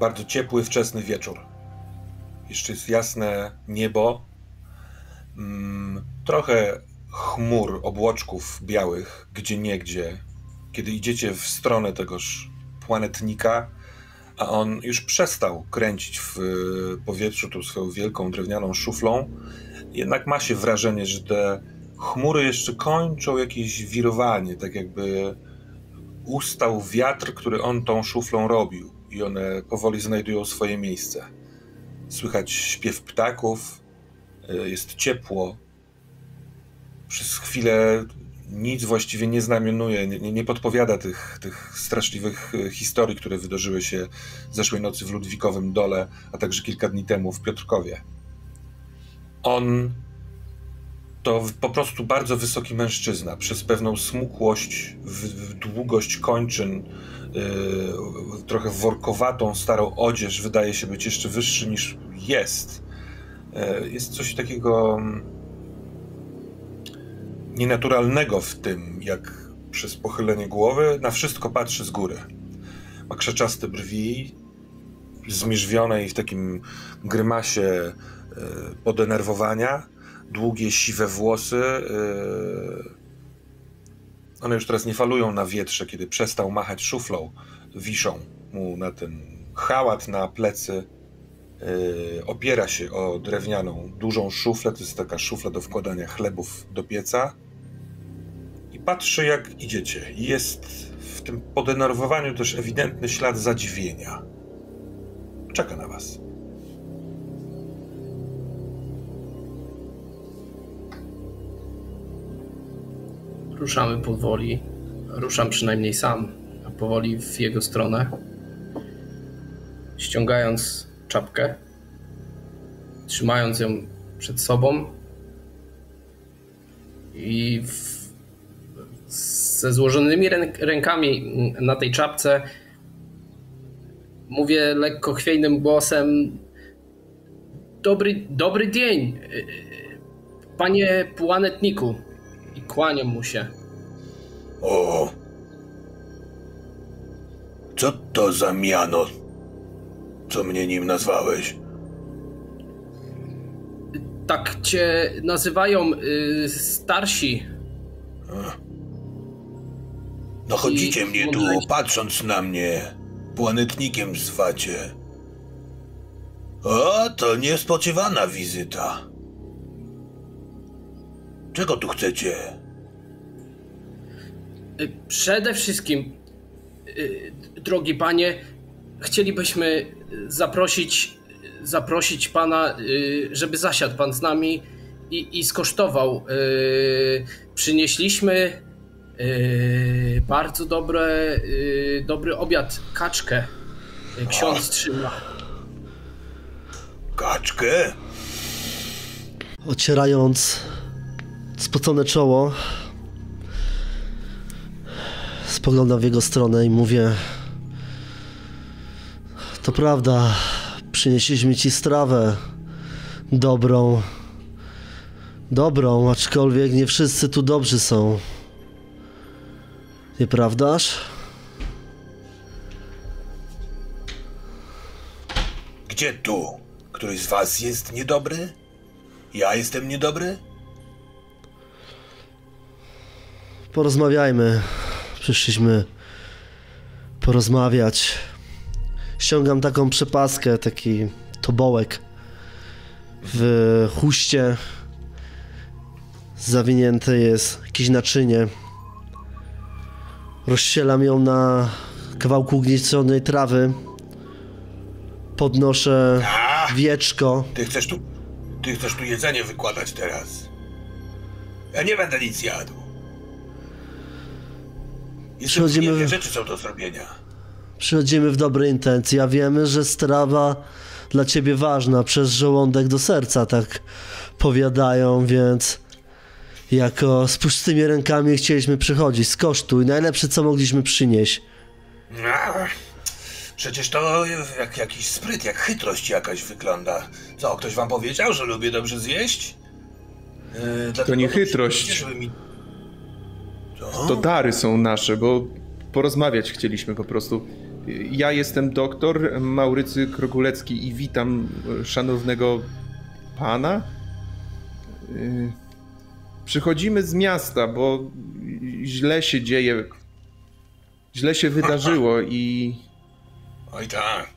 bardzo ciepły, wczesny wieczór. Jeszcze jest jasne niebo. Mm, trochę chmur, obłoczków białych, gdzie niegdzie. Kiedy idziecie w stronę tegoż planetnika, a on już przestał kręcić w powietrzu tą swoją wielką drewnianą szuflą, jednak ma się wrażenie, że te chmury jeszcze kończą jakieś wirowanie, tak jakby ustał wiatr, który on tą szuflą robił i one powoli znajdują swoje miejsce. Słychać śpiew ptaków, e, jest ciepło. Przez chwilę nic właściwie nie znamionuje, nie, nie podpowiada tych, tych straszliwych e, historii, które wydarzyły się zeszłej nocy w Ludwikowym Dole, a także kilka dni temu w Piotrkowie. On to po prostu bardzo wysoki mężczyzna. Przez pewną smukłość, w, w długość kończyn, trochę workowatą, starą odzież, wydaje się być jeszcze wyższy niż jest. Yy, jest coś takiego mm, nienaturalnego w tym, jak przez pochylenie głowy na wszystko patrzy z góry. Ma krzeczaste brwi, zmierzwione i w takim grymasie yy, podenerwowania długie, siwe włosy. One już teraz nie falują na wietrze, kiedy przestał machać szuflą. Wiszą mu na ten hałat na plecy. Yy, opiera się o drewnianą, dużą szuflę. To jest taka szufla do wkładania chlebów do pieca. I patrzy, jak idziecie. Jest w tym podenerwowaniu też ewidentny ślad zadziwienia. Czeka na was. Ruszamy powoli. Ruszam przynajmniej sam, a powoli w jego stronę. Ściągając czapkę, trzymając ją przed sobą i w, ze złożonymi rękami na tej czapce mówię lekko chwiejnym głosem dobry, dobry dzień, panie planetniku i kłaniam mu się. O! Co to za miano? Co mnie nim nazwałeś? Tak cię nazywają y, starsi. Nachodzicie I mnie tu, patrząc na mnie. Planetnikiem zwacie. O, to niespodziewana wizyta. Czego tu chcecie? Y, przede wszystkim, y, drogi panie, chcielibyśmy zaprosić, zaprosić pana, y, żeby zasiadł pan z nami i, i skosztował. Przynieśliśmy bardzo dobre, dobry obiad, kaczkę. Ksiądz trzyma. Kaczkę? Ocierając spocone czoło. Spoglądam w jego stronę i mówię: To prawda, przynieśliśmy ci strawę. Dobrą. Dobrą, aczkolwiek nie wszyscy tu dobrzy są. Nieprawdaż? Gdzie tu? Któryś z was jest niedobry? Ja jestem niedobry? Porozmawiajmy. Przyszliśmy porozmawiać. Ściągam taką przepaskę, taki tobołek w chuście. Zawinięte jest jakieś naczynie. Rozścielam ją na kawałku gnieconej trawy. Podnoszę wieczko. Ty chcesz tu, ty chcesz tu jedzenie wykładać teraz. Ja nie będę nic jadł. Przychodzimy w... rzeczy są do zrobienia. Przychodzimy w dobre intencje, a wiemy, że strawa dla ciebie ważna, przez żołądek do serca, tak powiadają, więc jako z pustymi rękami chcieliśmy przychodzić. Skosztuj, najlepsze co mogliśmy przynieść. No, przecież to jak jakiś spryt, jak chytrość jakaś wygląda. Co, ktoś wam powiedział, że lubię dobrze zjeść? Yy, to nie chytrość. Mi... To dary są nasze, bo porozmawiać chcieliśmy po prostu. Ja jestem doktor Maurycy Krogulecki i witam szanownego pana. Y, przychodzimy z miasta, bo źle się dzieje. Źle się wydarzyło i. Oj tak.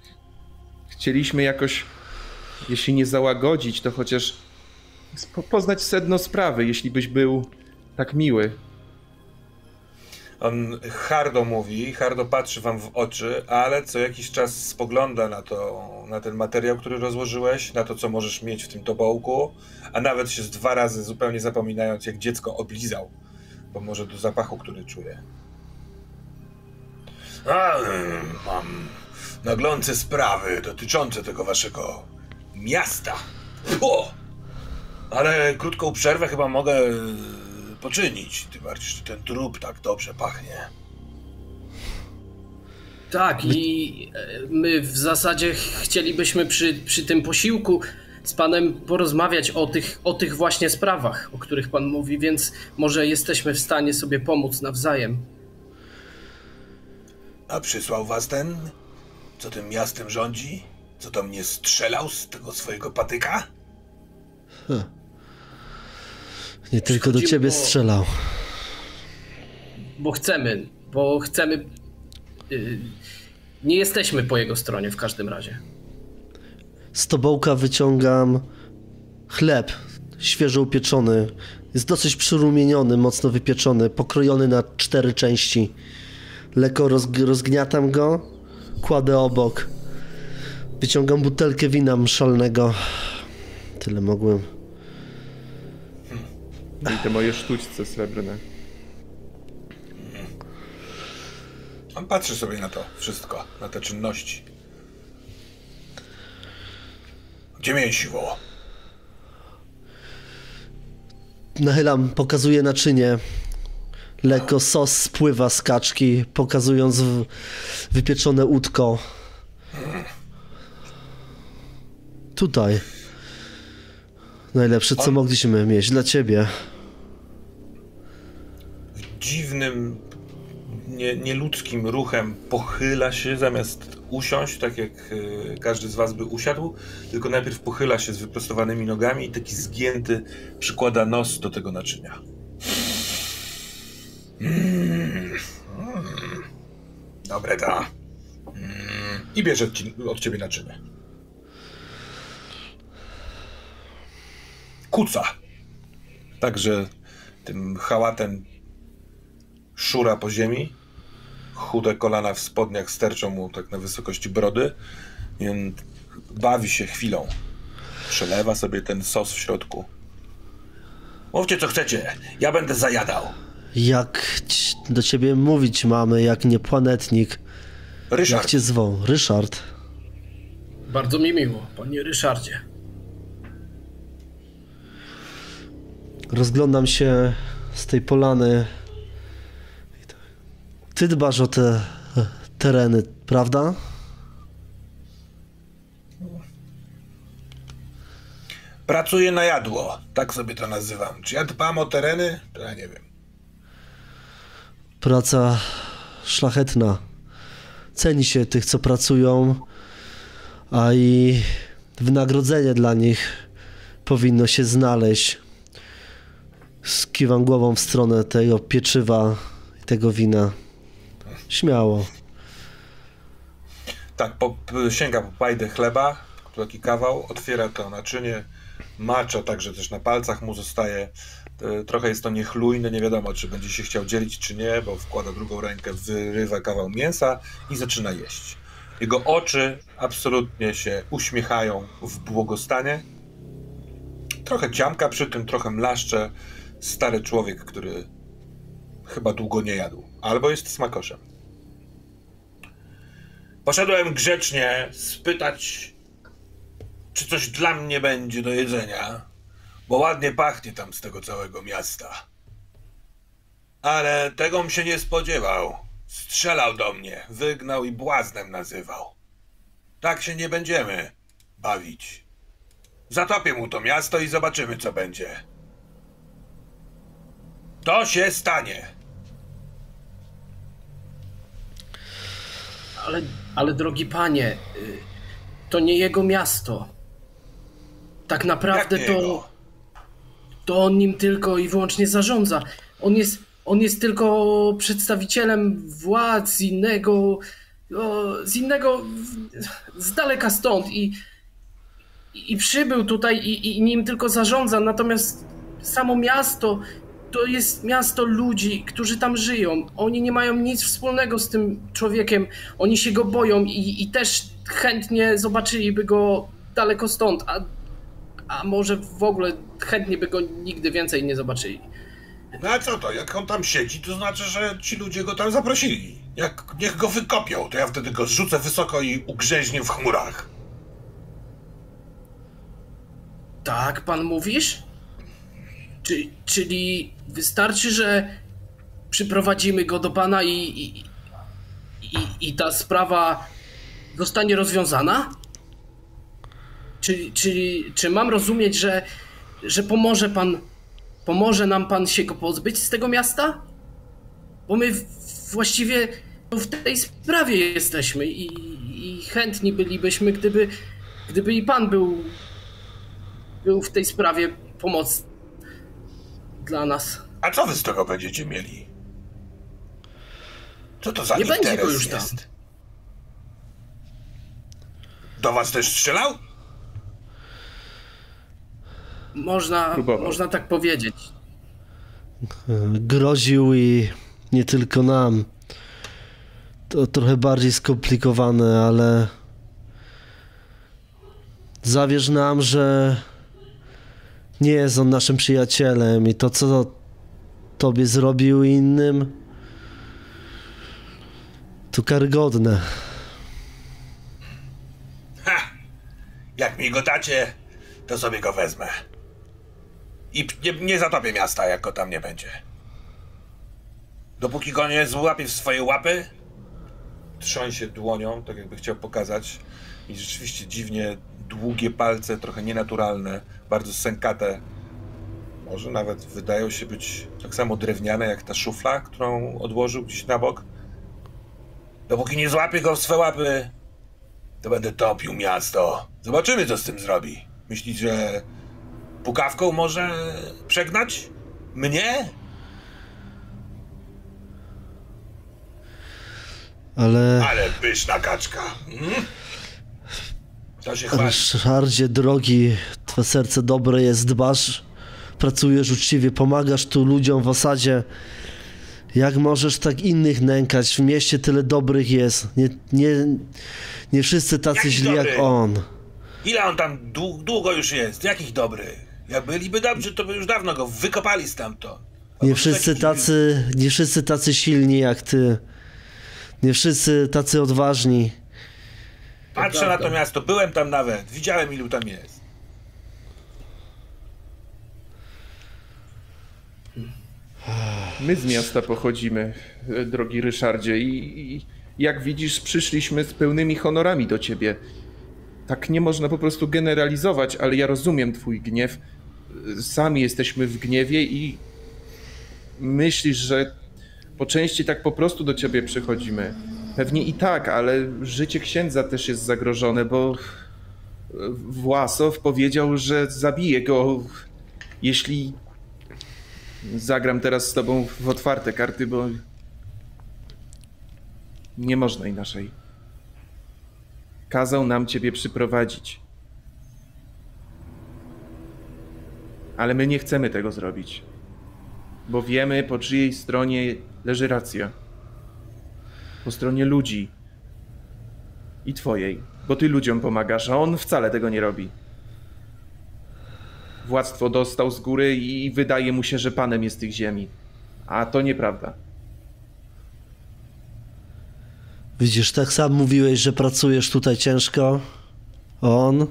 Chcieliśmy jakoś, jeśli nie załagodzić, to chociaż poznać sedno sprawy, jeśli byś był tak miły. On hardo mówi, hardo patrzy wam w oczy, ale co jakiś czas spogląda na to, na ten materiał, który rozłożyłeś, na to, co możesz mieć w tym tobołku, a nawet się z dwa razy zupełnie zapominając, jak dziecko oblizał, bo może do zapachu, który czuje. A, mam naglące sprawy dotyczące tego waszego miasta. O! Ale krótką przerwę chyba mogę poczynić. Tym bardziej, że ten trup tak dobrze pachnie. Tak, i e, my w zasadzie chcielibyśmy przy, przy tym posiłku z panem porozmawiać o tych, o tych właśnie sprawach, o których pan mówi, więc może jesteśmy w stanie sobie pomóc nawzajem. A przysłał was ten, co tym miastem rządzi? Co to mnie strzelał z tego swojego patyka? Huh. Nie tylko do ciebie bo, strzelał. Bo chcemy, bo chcemy. Yy, nie jesteśmy po jego stronie w każdym razie. Z tobołka wyciągam chleb, świeżo upieczony. Jest dosyć przyrumieniony, mocno wypieczony, pokrojony na cztery części. Lekko rozgniatam go, kładę obok. Wyciągam butelkę wina mszalnego. Tyle mogłem i te moje sztućce srebrne. On patrzy sobie na to wszystko, na te czynności. Gdzie mięsiwo? Nachylam, pokazuję naczynie. Lekko sos spływa z kaczki, pokazując wypieczone łódko. Tutaj. Najlepsze, co mogliśmy mieć dla ciebie dziwnym, nie, nieludzkim ruchem pochyla się zamiast usiąść, tak jak e, każdy z was by usiadł, tylko najpierw pochyla się z wyprostowanymi nogami i taki zgięty przykłada nos do tego naczynia. Dobre to. I bierze od ciebie naczynie. Kuca. Także tym hałatem szura po ziemi. Chude kolana w spodniach sterczą mu tak na wysokości brody. Więc bawi się chwilą. Przelewa sobie ten sos w środku. Mówcie co chcecie, ja będę zajadał. Jak do ciebie mówić mamy, jak nie planetnik? Ryszard. Jak cię zwą? Ryszard. Bardzo mi miło, panie Ryszardzie. Rozglądam się z tej polany ty dbasz o te tereny, prawda? Pracuję na jadło, tak sobie to nazywam. Czy ja dbam o tereny? Ja nie wiem. Praca szlachetna. Ceni się tych, co pracują, a i wynagrodzenie dla nich powinno się znaleźć. Skiwam głową w stronę tego pieczywa i tego wina. Śmiało. Tak, po, sięga po pajdę chleba, taki kawał, otwiera to naczynie, macza także też na palcach mu zostaje. E, trochę jest to niechlujne, nie wiadomo, czy będzie się chciał dzielić, czy nie, bo wkłada drugą rękę, wyrywa kawał mięsa i zaczyna jeść. Jego oczy absolutnie się uśmiechają w błogostanie. Trochę ciamka przy tym, trochę mlaszcze. Stary człowiek, który chyba długo nie jadł. Albo jest smakoszem. Poszedłem grzecznie spytać, czy coś dla mnie będzie do jedzenia, bo ładnie pachnie tam z tego całego miasta. Ale tegom się nie spodziewał. Strzelał do mnie, wygnał i błaznem nazywał. Tak się nie będziemy bawić. Zatopię mu to miasto i zobaczymy, co będzie. To się stanie. Ale, ale drogi panie, y, to nie jego miasto. Tak naprawdę Jak to, to on nim tylko i wyłącznie zarządza. On jest, on jest tylko przedstawicielem władz z innego, z innego, z daleka stąd i, i przybył tutaj i, i nim tylko zarządza. Natomiast samo miasto to jest miasto ludzi, którzy tam żyją. Oni nie mają nic wspólnego z tym człowiekiem. Oni się go boją i, i też chętnie zobaczyliby go daleko stąd. A, a może w ogóle chętnie by go nigdy więcej nie zobaczyli. No a co to? Jak on tam siedzi, to znaczy, że ci ludzie go tam zaprosili. Jak niech go wykopią, to ja wtedy go zrzucę wysoko i ugrzęźnię w chmurach. Tak, pan mówisz? Czy, czyli wystarczy, że przyprowadzimy go do pana i, i, i, i ta sprawa zostanie rozwiązana? Czyli, czyli czy mam rozumieć, że, że pomoże pan, pomoże nam pan się go pozbyć z tego miasta? Bo my właściwie w tej sprawie jesteśmy i, i chętni bylibyśmy, gdyby, gdyby i pan był był w tej sprawie pomoc dla nas. A co wy z tego będziecie mieli? Co to za Nie będzie go już tam. jest? Do was też strzelał? Można, Próbował. można tak powiedzieć. groził i nie tylko nam. To trochę bardziej skomplikowane, ale zawierz nam, że nie jest on naszym przyjacielem i to, co tobie zrobił innym, to karygodne. Ha! Jak mi go dacie, to sobie go wezmę. I nie, nie zatopię miasta, jak go tam nie będzie. Dopóki go nie złapię w swoje łapy, Trząsie dłonią, tak jakby chciał pokazać. I rzeczywiście dziwnie długie palce, trochę nienaturalne, bardzo sękate. Może nawet wydają się być tak samo drewniane jak ta szufla, którą odłożył gdzieś na bok. dopóki nie złapię go w swe łapy, to będę topił miasto. Zobaczymy, co z tym zrobi. Myślisz, że pukawką może przegnać? Mnie? Ale Ale pyszna kaczka. Mm? To się chwali. Ryszardzie, drogi, twoje serce dobre jest, dbasz, pracujesz uczciwie, pomagasz tu ludziom w osadzie. Jak możesz tak innych nękać? W mieście tyle dobrych jest. Nie, nie, nie wszyscy tacy Jaki źli jak dobry? on. Ile on tam dłu- długo już jest? Jakich dobrych? Jak byliby dobrzy, to by już dawno go wykopali stamtąd. A Nie wszyscy tacy, nie wszyscy tacy silni jak ty. Nie wszyscy tacy odważni. Patrzę na to miasto, byłem tam nawet, widziałem ilu tam jest. My z miasta pochodzimy, e, drogi Ryszardzie, i, i jak widzisz, przyszliśmy z pełnymi honorami do ciebie. Tak nie można po prostu generalizować, ale ja rozumiem twój gniew. Sami jesteśmy w gniewie i myślisz, że po części tak po prostu do ciebie przychodzimy. Pewnie i tak, ale życie księdza też jest zagrożone, bo e, Własow powiedział, że zabije go, jeśli Zagram teraz z tobą w otwarte karty, bo nie można inaczej. Kazał nam ciebie przyprowadzić. Ale my nie chcemy tego zrobić. Bo wiemy, po czyjej stronie leży racja. Po stronie ludzi. I twojej. Bo ty ludziom pomagasz, a on wcale tego nie robi. Władztwo dostał z góry i wydaje mu się, że panem jest tych ziemi. A to nieprawda. Widzisz, tak sam mówiłeś, że pracujesz tutaj ciężko. On.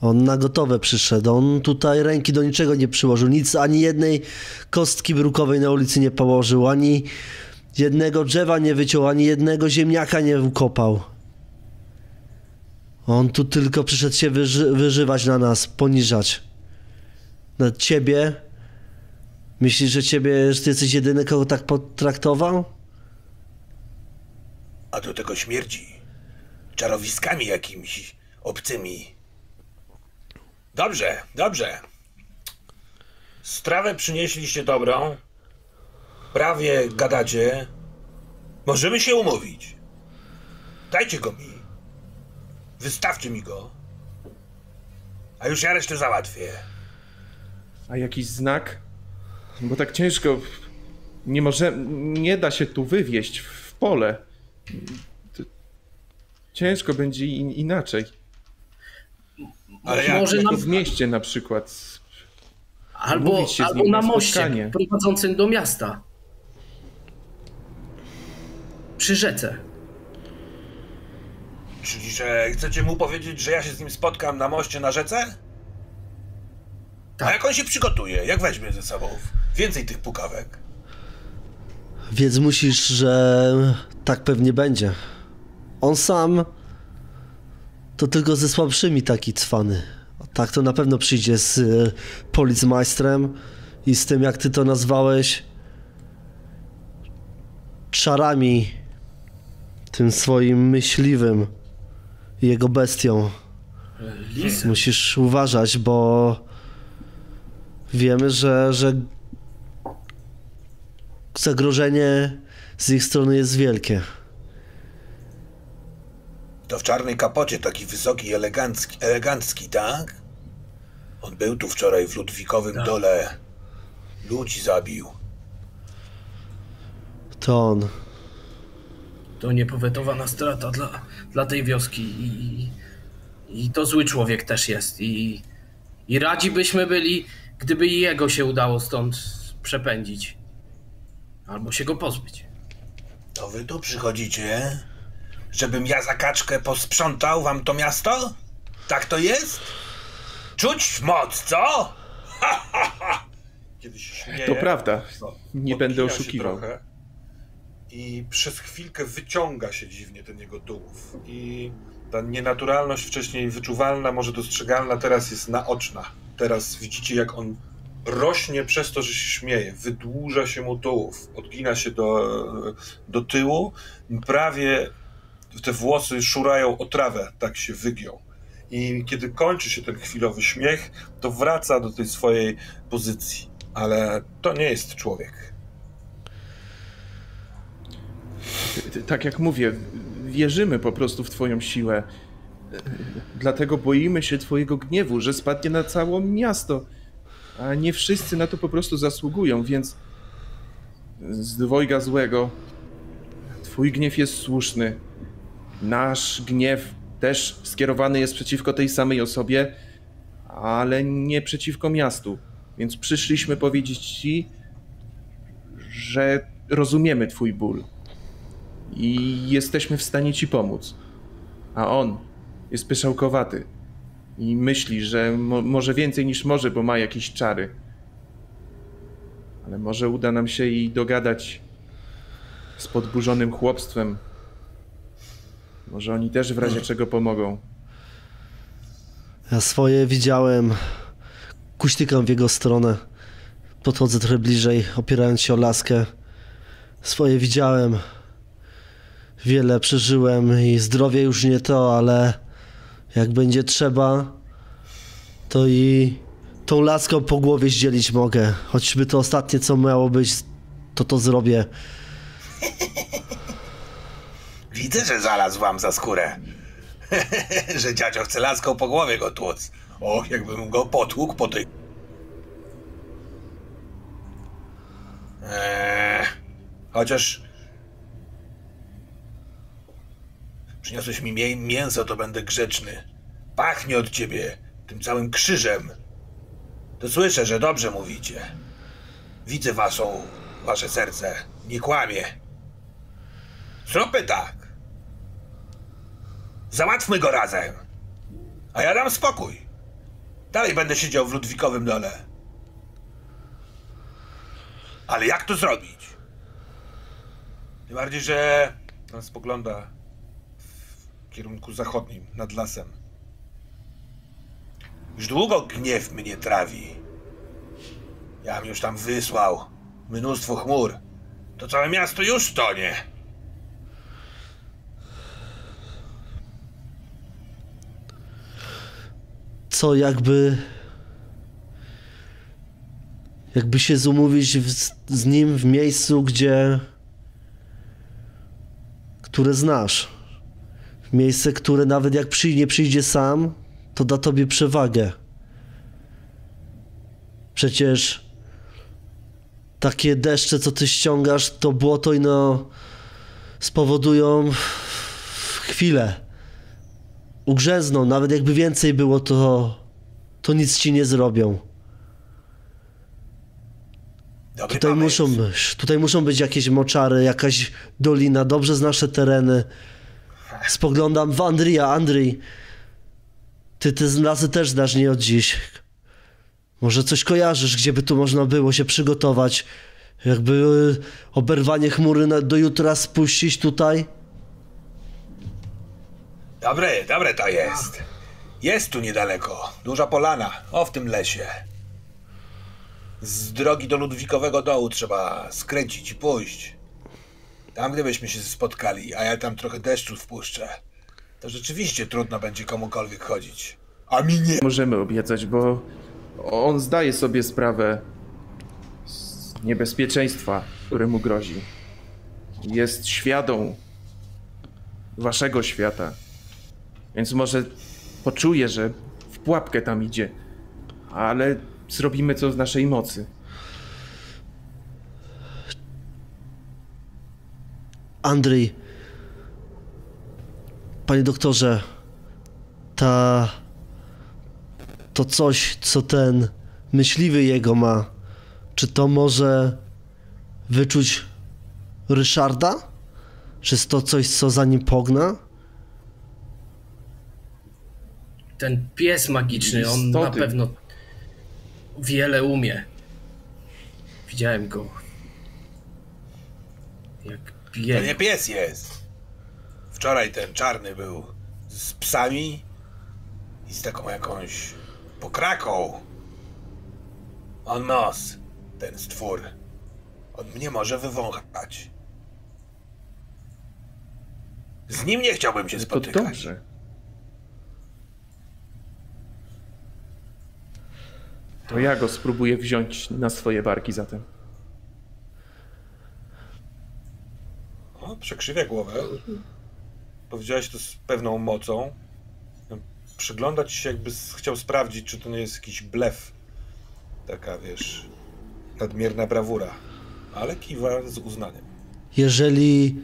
On na gotowe przyszedł. On tutaj ręki do niczego nie przyłożył. Nic, ani jednej kostki brukowej na ulicy nie położył, ani jednego drzewa nie wyciął, ani jednego ziemniaka nie ukopał. On tu tylko przyszedł się wyży wyżywać na nas, poniżać. Na ciebie. Myślisz, że ciebie, że ty jesteś jedyny, kogo tak potraktował? A do tego śmierdzi. Czarowiskami jakimiś obcymi. Dobrze, dobrze. Strawę przynieśliście dobrą. Prawie gadacie. Możemy się umówić. Dajcie go mi. Wystawcie mi go. A już ja resztę załatwię. A jakiś znak? Bo tak ciężko. Nie może. Nie da się tu wywieźć w pole. Ciężko będzie in, inaczej. Ale jak? Może nam, W mieście na przykład. albo, albo na na moście prowadzącym do miasta. Przy rzece. Czyli, że chcecie mu powiedzieć, że ja się z nim spotkam na moście na rzece? Tak. A jak on się przygotuje? Jak weźmie ze sobą więcej tych pukawek? Więc musisz, że tak pewnie będzie. On sam to tylko ze słabszymi taki cwany. Tak to na pewno przyjdzie z y, policmajstrem i z tym, jak ty to nazwałeś, czarami, tym swoim myśliwym i jego bestią. Lis. Musisz uważać, bo wiemy, że, że zagrożenie z ich strony jest wielkie. To w czarnej kapocie, taki wysoki, elegancki, elegancki, tak? On był tu wczoraj w Ludwikowym dole. Ludzi zabił. To on. To niepowetowana strata dla, dla tej wioski i, i to zły człowiek też jest i, i radzi byśmy byli, gdyby i jego się udało stąd przepędzić. Albo się go pozbyć. To wy tu przychodzicie, żebym ja za kaczkę posprzątał wam to miasto? Tak to jest? Czuć moc, co? Kiedy się śmieje, To prawda. Nie będę oszukiwał. trochę I przez chwilkę wyciąga się dziwnie ten jego tułów. I ta nienaturalność wcześniej wyczuwalna, może dostrzegalna, teraz jest naoczna. Teraz widzicie, jak on rośnie przez to, że się śmieje. Wydłuża się mu tułów, odgina się do, do tyłu. Prawie te włosy szurają o trawę, tak się wygiął. I kiedy kończy się ten chwilowy śmiech, to wraca do tej swojej pozycji. Ale to nie jest człowiek. Tak jak mówię, wierzymy po prostu w Twoją siłę. Dlatego boimy się Twojego gniewu, że spadnie na całe miasto. A nie wszyscy na to po prostu zasługują, więc z dwojga złego. Twój gniew jest słuszny. Nasz gniew też skierowany jest przeciwko tej samej osobie, ale nie przeciwko miastu. Więc przyszliśmy powiedzieć Ci, że rozumiemy Twój ból i jesteśmy w stanie ci pomóc. A on jest pyszałkowaty i myśli, że mo- może więcej niż może, bo ma jakieś czary. Ale może uda nam się i dogadać z podburzonym chłopstwem. Może oni też w razie czego pomogą. Ja swoje widziałem. Kuśtykam w jego stronę. Podchodzę trochę bliżej, opierając się o laskę. Swoje widziałem. Wiele przeżyłem i zdrowie już nie to, ale jak będzie trzeba, to i tą laską po głowie zdzielić mogę. Choćby to ostatnie, co miało być, to to zrobię. Widzę, że znalazł wam za skórę. że dziadzio chce laską po głowie go tłuc. Och, jakbym go potłukł po tej... Eee, chociaż... Przyniosłeś mi mię- mięso, to będę grzeczny. Pachnie od ciebie tym całym krzyżem. To słyszę, że dobrze mówicie. Widzę waszą, wasze serce. Nie kłamie. Zróbmy tak. Załatwmy go razem. A ja dam spokój. Dalej będę siedział w Ludwikowym dole. Ale jak to zrobić? Tym bardziej, że on spogląda w kierunku zachodnim, nad lasem. Już długo gniew mnie trawi. Ja Jam już tam wysłał mnóstwo chmur. To całe miasto już tonie. Co jakby. Jakby się zumówić w, z nim w miejscu, gdzie. które znasz. Miejsce, które nawet jak przy, nie przyjdzie sam, to da tobie przewagę. Przecież takie deszcze, co ty ściągasz, to błoto i no spowodują w chwilę. Ugrzezną, nawet jakby więcej było, to, to nic ci nie zrobią. Dobry Tutaj pomysł. muszą, być, tutaj muszą być jakieś moczary, jakaś dolina, dobrze znasz te tereny. Spoglądam w Andrija, Andrzej. Ty te lasy też znasz nie od dziś. Może coś kojarzysz, gdzie by tu można było się przygotować? Jakby y, oberwanie chmury na, do jutra spuścić tutaj? Dobre, dobre to jest. Jest tu niedaleko. Duża polana. O, w tym lesie. Z drogi do Ludwikowego Dołu trzeba skręcić i pójść. Tam gdybyśmy się spotkali, a ja tam trochę deszczu wpuszczę, to rzeczywiście trudno będzie komukolwiek chodzić. A mi nie. Możemy obiecać, bo on zdaje sobie sprawę z niebezpieczeństwa, które mu grozi. Jest świadom waszego świata. Więc może poczuje, że w pułapkę tam idzie. Ale zrobimy co w naszej mocy. Andrzej, panie doktorze, ta. To coś, co ten myśliwy jego ma, czy to może wyczuć Ryszarda? Czy jest to coś, co za nim pogna? Ten pies magiczny, on na Istoty. pewno wiele umie. Widziałem go. Jak To nie pies jest. Wczoraj ten czarny był z psami i z taką jakąś pokraką. On nos, ten stwór. On mnie może wywąchać. Z nim nie chciałbym się To spotykać. dobrze. To ja go spróbuję wziąć na swoje barki zatem. Przekrzywia głowę. Powiedziałeś to z pewną mocą. Przyglądać się, jakby chciał sprawdzić, czy to nie jest jakiś blef. Taka, wiesz, nadmierna brawura. Ale kiwa z uznaniem. Jeżeli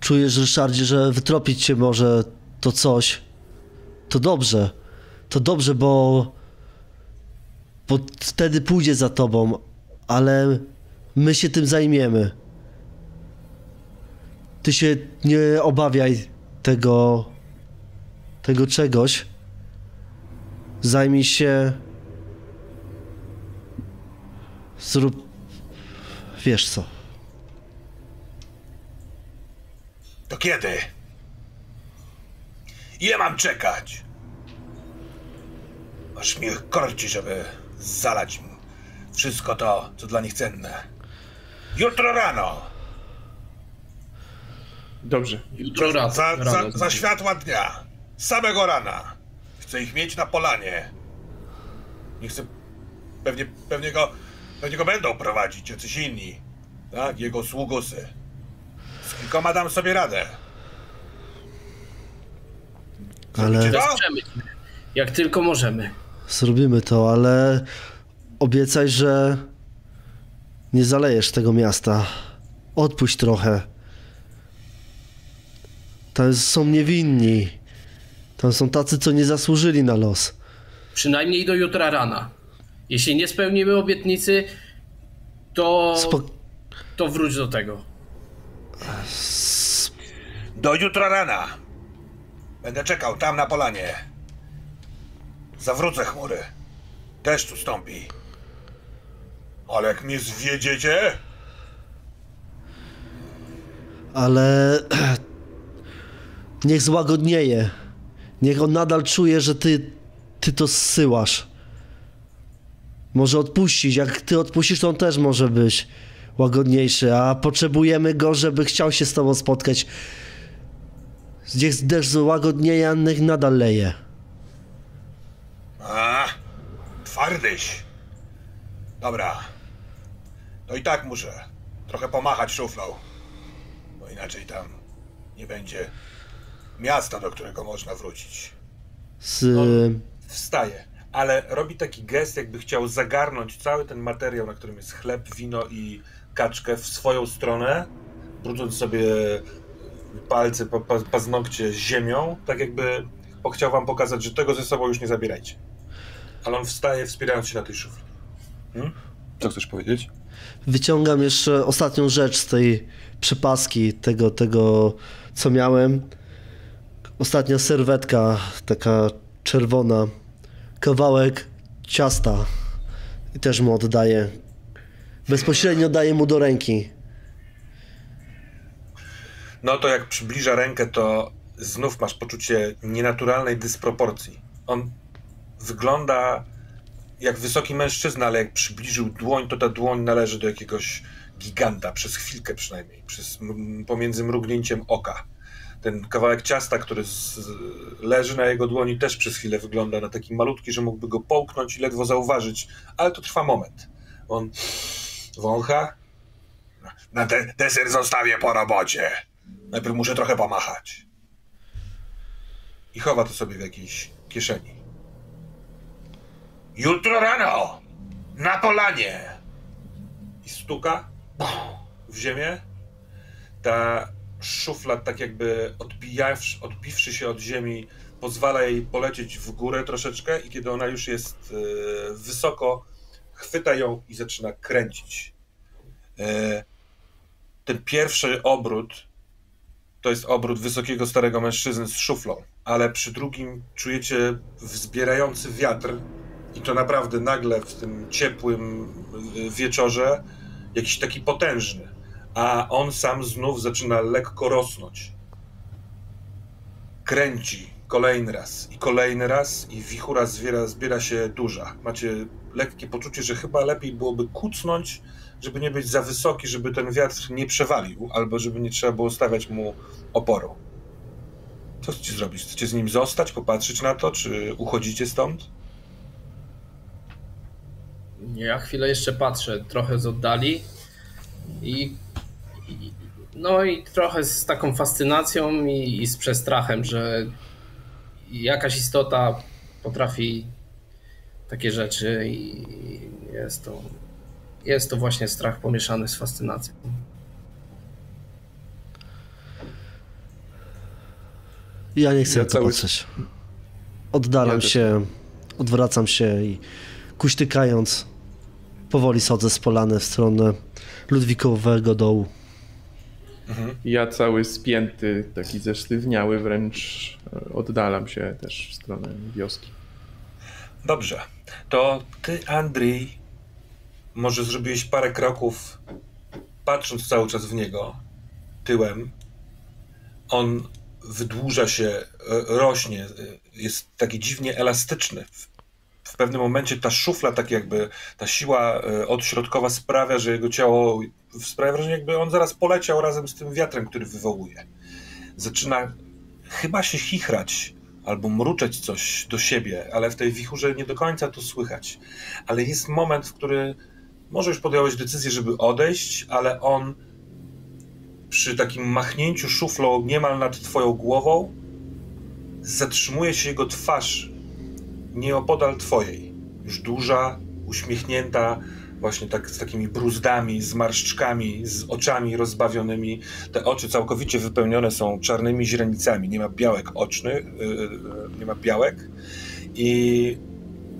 czujesz, Ryszardzie, że wytropić cię może to coś, to dobrze. To dobrze, bo, bo wtedy pójdzie za tobą, ale my się tym zajmiemy. Ty się nie obawiaj tego, tego czegoś. Zajmij się. Zrób. Wiesz co. To kiedy? Ile mam czekać? Aż mnie korci, żeby zalać wszystko to, co dla nich cenne. Jutro rano, Dobrze. Jutro rano. za, za, rano. za światła dnia, samego rana. Chcę ich mieć na polanie. Nie chcę... Pewnie, pewnie, go, pewnie go będą prowadzić jacyś inni. Tak? Jego sługusy. Z kilkoma dam sobie radę. Ale. Wesprzemy Jak tylko możemy. Zrobimy to, ale obiecaj, że nie zalejesz tego miasta. Odpuść trochę. Tam są niewinni. Tam są tacy, co nie zasłużyli na los. Przynajmniej do jutra rana. Jeśli nie spełnimy obietnicy, to, Spo- to wróć do tego. Do jutra rana. Będę czekał tam na polanie. Zawrócę chmury. Deszcz ustąpi. Ale jak mnie zwiedziecie, ale niech złagodnieje. Niech on nadal czuje, że ty, ty to zsyłasz. Może odpuścić. Jak ty odpuścisz, to on też może być łagodniejszy, a potrzebujemy go, żeby chciał się z tobą spotkać. Niech deszcz złagodnieje, niech nadal leje. A, twardyś. Dobra. To i tak muszę trochę pomachać szuflą. Bo inaczej tam nie będzie miasta, do którego można wrócić. Z... No. Wstaje, ale robi taki gest, jakby chciał zagarnąć cały ten materiał, na którym jest chleb, wino i kaczkę w swoją stronę, brudząc sobie palce, pa, pa, paznokcie ziemią, tak jakby chciał wam pokazać, że tego ze sobą już nie zabierajcie. Ale on wstaje, wspierając się na tej szufli. Hmm? Co chcesz powiedzieć? Wyciągam jeszcze ostatnią rzecz z tej przepaski, tego, tego co miałem. Ostatnia serwetka, taka czerwona. Kawałek ciasta. I też mu oddaję. Bezpośrednio daję mu do ręki. No to jak przybliża rękę, to znów masz poczucie nienaturalnej dysproporcji. On wygląda jak wysoki mężczyzna, ale jak przybliżył dłoń, to ta dłoń należy do jakiegoś giganta, przez chwilkę przynajmniej, przez, pomiędzy mrugnięciem oka. Ten kawałek ciasta, który z, leży na jego dłoni, też przez chwilę wygląda na taki malutki, że mógłby go połknąć i ledwo zauważyć, ale to trwa moment. On wącha. Na ten deser zostawię po robocie. Najpierw muszę trochę pomachać. I chowa to sobie w jakiejś kieszeni. Jutro rano! Na polanie! I stuka w ziemię. Ta szufla, tak jakby odbiwszy się od ziemi, pozwala jej polecieć w górę troszeczkę i kiedy ona już jest e, wysoko, chwyta ją i zaczyna kręcić. E, ten pierwszy obrót to jest obrót wysokiego, starego mężczyzny z szuflą, ale przy drugim czujecie wzbierający wiatr i to naprawdę nagle w tym ciepłym y, wieczorze jakiś taki potężny, a on sam znów zaczyna lekko rosnąć. Kręci kolejny raz i kolejny raz i wichura zbiera, zbiera się duża. Macie lekkie poczucie, że chyba lepiej byłoby kucnąć, żeby nie być za wysoki, żeby ten wiatr nie przewalił, albo żeby nie trzeba było stawiać mu oporu. Co chcecie zrobić? Chcecie z nim zostać, popatrzeć na to, czy uchodzicie stąd? Ja chwilę jeszcze patrzę, trochę z oddali i, no i trochę z taką fascynacją i, i z przestrachem, że jakaś istota potrafi takie rzeczy i jest to, jest to właśnie strach pomieszany z fascynacją. Ja nie chcę Ja cały- patrzeć. Oddalam Ja też. się, odwracam się i kuśtykając powoli schodzę z polany w stronę Ludwikowego dołu. Ja cały spięty, taki zesztywniały wręcz, e, oddalam się też w stronę wioski. Dobrze. To ty, Andrzej, może zrobiłeś parę kroków, patrząc cały czas w niego, tyłem. On wydłuża się, e, rośnie, e, jest taki dziwnie elastyczny. W- W pewnym momencie ta szufla, tak jakby ta siła e, odśrodkowa sprawia, że jego ciało sprawia wrażenie, jakby on zaraz poleciał razem z tym wiatrem, który wywołuje. Zaczyna chyba się chichrać albo mruczeć coś do siebie, ale w tej wichurze nie do końca to słychać. Ale jest moment, w który może już podjąłeś decyzję, żeby odejść, ale on przy takim machnięciu szuflą niemal nad twoją głową zatrzymuje się jego twarz nieopodal twojej. Już duża, uśmiechnięta, właśnie tak z takimi bruzdami, z marszczkami, z oczami rozbawionymi. Te oczy całkowicie wypełnione są czarnymi źrenicami. Nie ma białek ocznych, yy, nie ma białek. I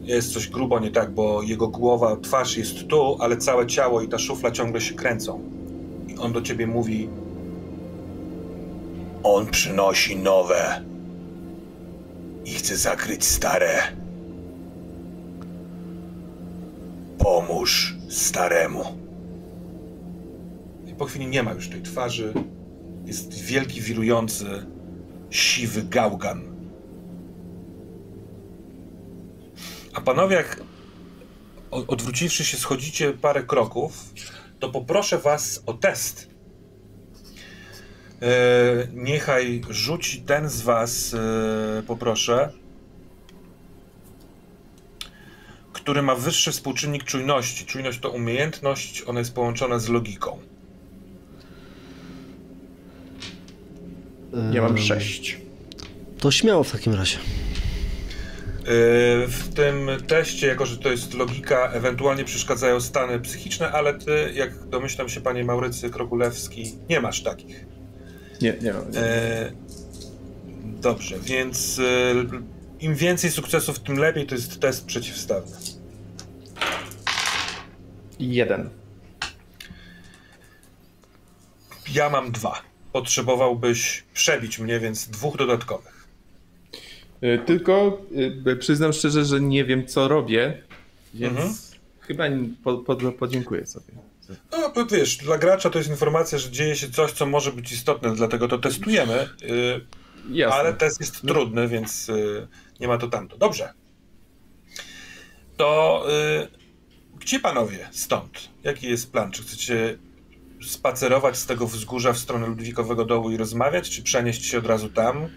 jest coś grubo nie tak, bo jego głowa, twarz jest tu, ale całe ciało i ta szufla ciągle się kręcą. I on do ciebie mówi: On przynosi nowe i chce zakryć stare. Pomóż staremu. I po chwili nie ma już tej twarzy. Jest wielki, wirujący, siwy gałgan. A panowie, jak odwróciwszy się, schodzicie parę kroków, to poproszę was o test. E, niechaj rzuci ten z was, e, poproszę. Który ma wyższy współczynnik czujności. Czujność to umiejętność, ona jest połączona z logiką. Ja mam sześć. To śmiało w takim razie. Yy, W tym teście, jako że to jest logika, ewentualnie przeszkadzają stany psychiczne, ale ty, jak domyślam się, panie Maurycy Krokulewski, nie masz takich. Nie, nie mam. E, dobrze, więc e, im więcej sukcesów, tym lepiej. To jest test przeciwstawny. Jeden. Ja mam dwa. Potrzebowałbyś przebić mnie, więc dwóch dodatkowych. Y, Tylko y, przyznam szczerze, że nie wiem co robię, więc Mhm. chyba po, po, podziękuję sobie. No, bo wiesz, dla gracza to jest informacja, że dzieje się coś, co może być istotne, dlatego to testujemy, Jasne. ale test jest trudny, więc nie ma to tamto. Dobrze. To e, gdzie panowie stąd? Jaki jest plan? Czy chcecie spacerować z tego wzgórza w stronę Ludwikowego Dołu i rozmawiać, czy przenieść się od razu tam?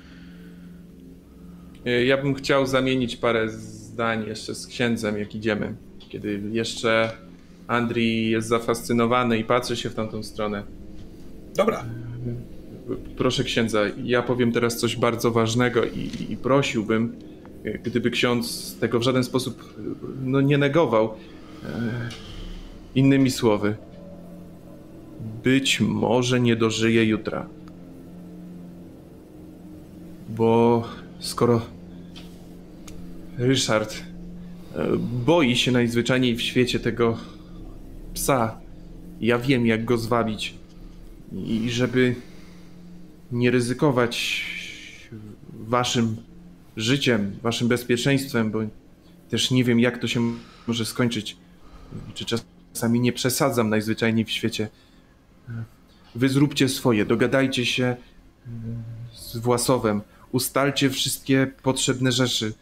Y, Ja bym chciał zamienić parę zdań jeszcze z księdzem, jak idziemy. Kiedy jeszcze Andrii jest zafascynowany i patrzy się w tamtą stronę. Dobra. Proszę księdza, ja powiem teraz coś bardzo ważnego i, i prosiłbym, y, gdyby ksiądz tego w żaden sposób y, no, nie negował. E, Innymi słowy, być może nie dożyję jutra. Bo skoro Ryszard e, boi się najzwyczajniej w świecie tego psa, ja wiem jak go zwabić. I żeby nie ryzykować waszym życiem, waszym bezpieczeństwem, bo też nie wiem, jak to się może skończyć. Czy czasami nie przesadzam najzwyczajniej w świecie. Wy zróbcie swoje, dogadajcie się e, z Własowem, ustalcie wszystkie potrzebne rzeczy,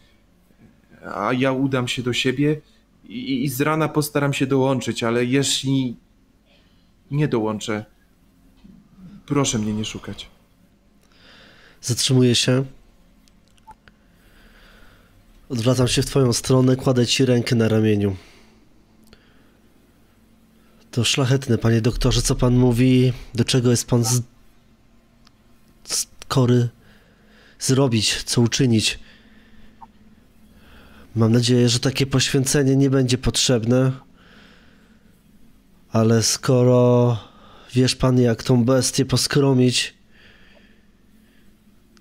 a ja udam się do siebie i, i z rana postaram się dołączyć, ale jeśli nie dołączę, proszę mnie nie szukać. Zatrzymuję się. Odwracam się w twoją stronę, kładę ci rękę na ramieniu. To szlachetne, panie doktorze, co pan mówi, do czego jest pan z... skory zrobić, co uczynić. Mam nadzieję, że takie poświęcenie nie będzie potrzebne, ale skoro wiesz pan, jak tą bestię poskromić,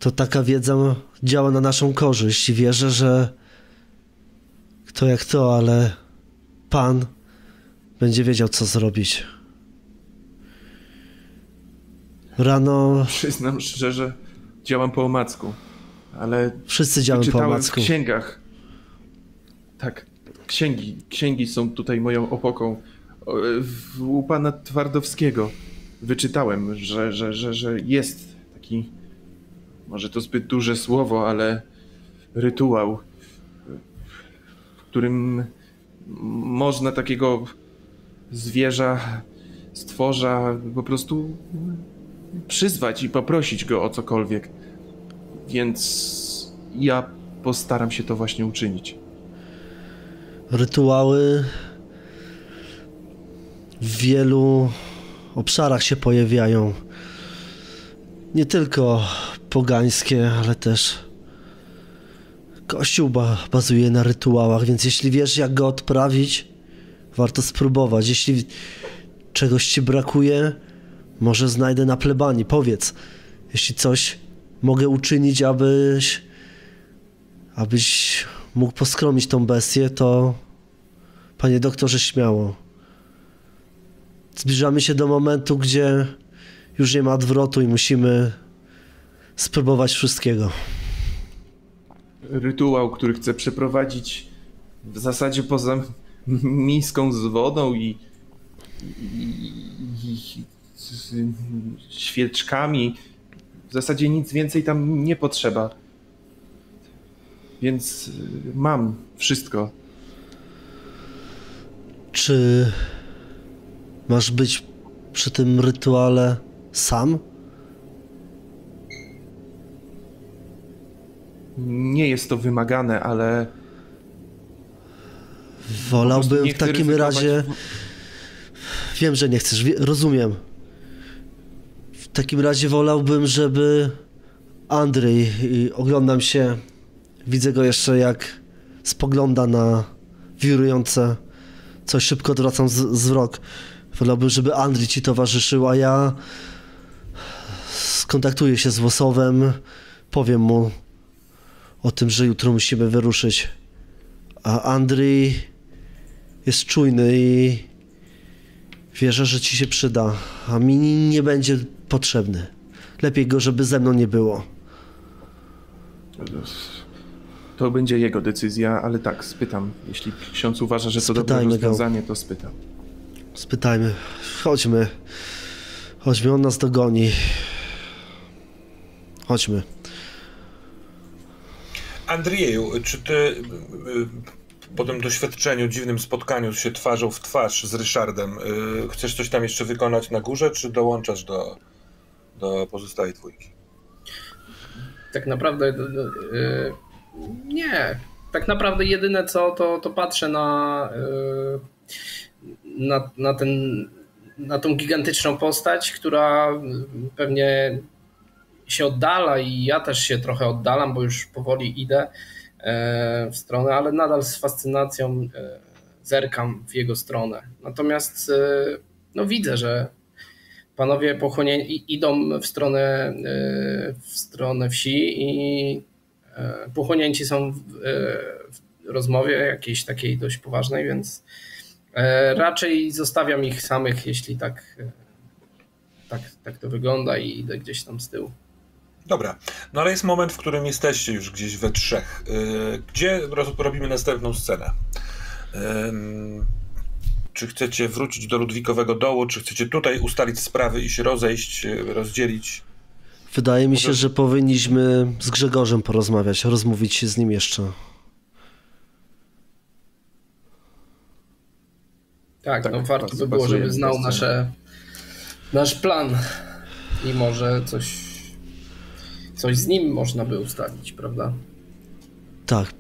to taka wiedza działa na naszą korzyść i wierzę, że kto jak to, ale Pan będzie wiedział, co zrobić. Rano Przyznam szczerze, działam po omacku, ale wszyscy działamy po czytałem w omacku. księgach. Tak, księgi, księgi są tutaj moją opoką. U pana Twardowskiego wyczytałem, że, że, że, że jest taki, może to zbyt duże słowo, ale rytuał, w którym można takiego zwierza, stworza po prostu przyzwać i poprosić go o cokolwiek. Więc ja postaram się to właśnie uczynić. Rytuały w wielu obszarach się pojawiają. Nie tylko pogańskie, ale też Kościół ba bazuje na rytuałach, więc jeśli wiesz, jak go odprawić, warto spróbować. Jeśli czegoś ci brakuje, może znajdę na plebanii. Powiedz, jeśli coś mogę uczynić, abyś, abyś mógł poskromić tą bestię, to panie doktorze, śmiało. Zbliżamy się do momentu, gdzie już nie ma odwrotu i musimy spróbować wszystkiego. Rytuał, który chcę przeprowadzić w zasadzie poza miską z wodą i, i, i z świeczkami. W zasadzie nic więcej tam nie potrzeba. Więc y, mam wszystko. Czy masz być przy tym rytuale sam? Nie jest to wymagane, ale Wolałbym w takim razie. Wiem, że nie chcesz, rozumiem. W takim razie wolałbym, żeby Andrzej, oglądam się, widzę go jeszcze jak spogląda na wirujące coś, szybko odwracam z, wzrok. Wolałbym, żeby Andrzej ci towarzyszył, a ja skontaktuję się z Wosowem, powiem mu o tym, że jutro musimy wyruszyć. A Andrzej jest czujny i wierzę, że ci się przyda, a mi nie będzie potrzebny. Lepiej go, żeby ze mną nie było. To będzie jego decyzja, ale tak, spytam. Jeśli ksiądz uważa, że to dobre rozwiązanie, to spytam. Spytajmy. Chodźmy. Chodźmy, on nas dogoni. Chodźmy. Andrzeju, czy ty y, y, po tym doświadczeniu, dziwnym spotkaniu się twarzą w twarz z Ryszardem, y, chcesz coś tam jeszcze wykonać na górze, czy dołączasz do, do pozostałej dwójki? Tak naprawdę nie. Tak naprawdę jedyne co, to, to patrzę na, na, na, ten, na tą gigantyczną postać, która pewnie się oddala i ja też się trochę oddalam, bo już powoli idę e, w stronę, ale nadal z fascynacją e, zerkam w jego stronę. Natomiast e, no widzę, że panowie pochłonięci idą w stronę, w stronę wsi i pochłonięci są w, w rozmowie jakiejś takiej dość poważnej, więc raczej zostawiam ich samych, jeśli tak, tak, tak to wygląda i idę gdzieś tam z tyłu. Dobra, no ale jest moment, w którym jesteście już gdzieś we trzech. Y, gdzie robimy następną scenę? Czy chcecie wrócić do Ludwikowego Dołu, czy chcecie tutaj ustalić sprawy i się rozejść, y, rozdzielić? Wydaje mi się, że powinniśmy z Grzegorzem porozmawiać, rozmówić się z nim jeszcze. Tak, tak no warto by było, żeby znał nasze, nasz plan i może coś coś z nim można by ustalić, prawda? Tak.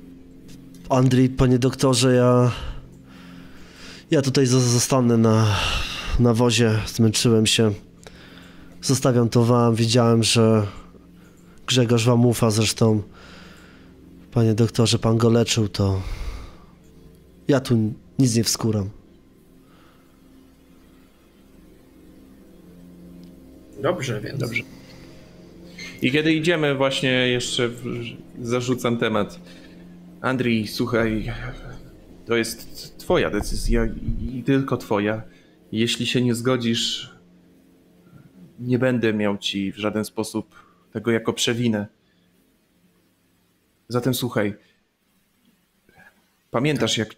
Andrzej, panie doktorze, ja. Ja tutaj zostanę na, na wozie. Zmęczyłem się. Zostawiam to wam. Widziałem, że Grzegorz wam ufa. Zresztą, panie doktorze, pan go leczył, to. Ja tu nic nie wskuram. Dobrze, więc. Dobrze. I kiedy idziemy, właśnie jeszcze zarzucam temat. Andrii, słuchaj, to jest twoja decyzja i tylko twoja. Jeśli się nie zgodzisz, nie będę miał ci w żaden sposób tego jako przewinę. Zatem słuchaj, pamiętasz jak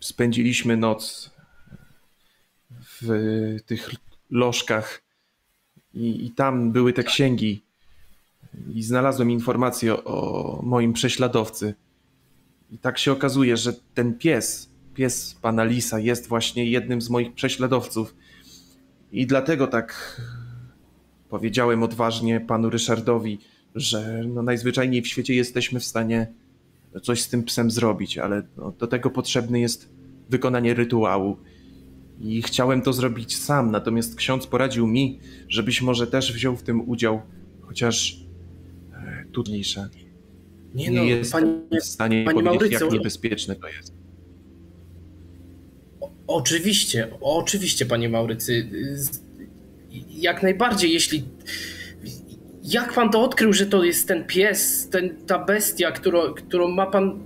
spędziliśmy noc w tych lożkach i, i tam były te księgi i znalazłem informację o moim prześladowcy. I tak się okazuje, że ten pies, pies pana Lisa, jest właśnie jednym z moich prześladowców. I dlatego tak powiedziałem odważnie panu Ryszardowi, że no najzwyczajniej w świecie jesteśmy w stanie coś z tym psem zrobić, ale no do tego potrzebne jest wykonanie rytuału. I chciałem to zrobić sam, natomiast ksiądz poradził mi, żebyś może też wziął w tym udział, chociaż trudniejsze. Nie, nie no, jest panie, w stanie panie powiedzieć, Maurycu, jak niebezpieczne to jest. O, oczywiście, oczywiście, panie Maurycy. Jak najbardziej, jeśli. Jak pan to odkrył, że to jest ten pies, ten, ta bestia, którą, którą ma pan.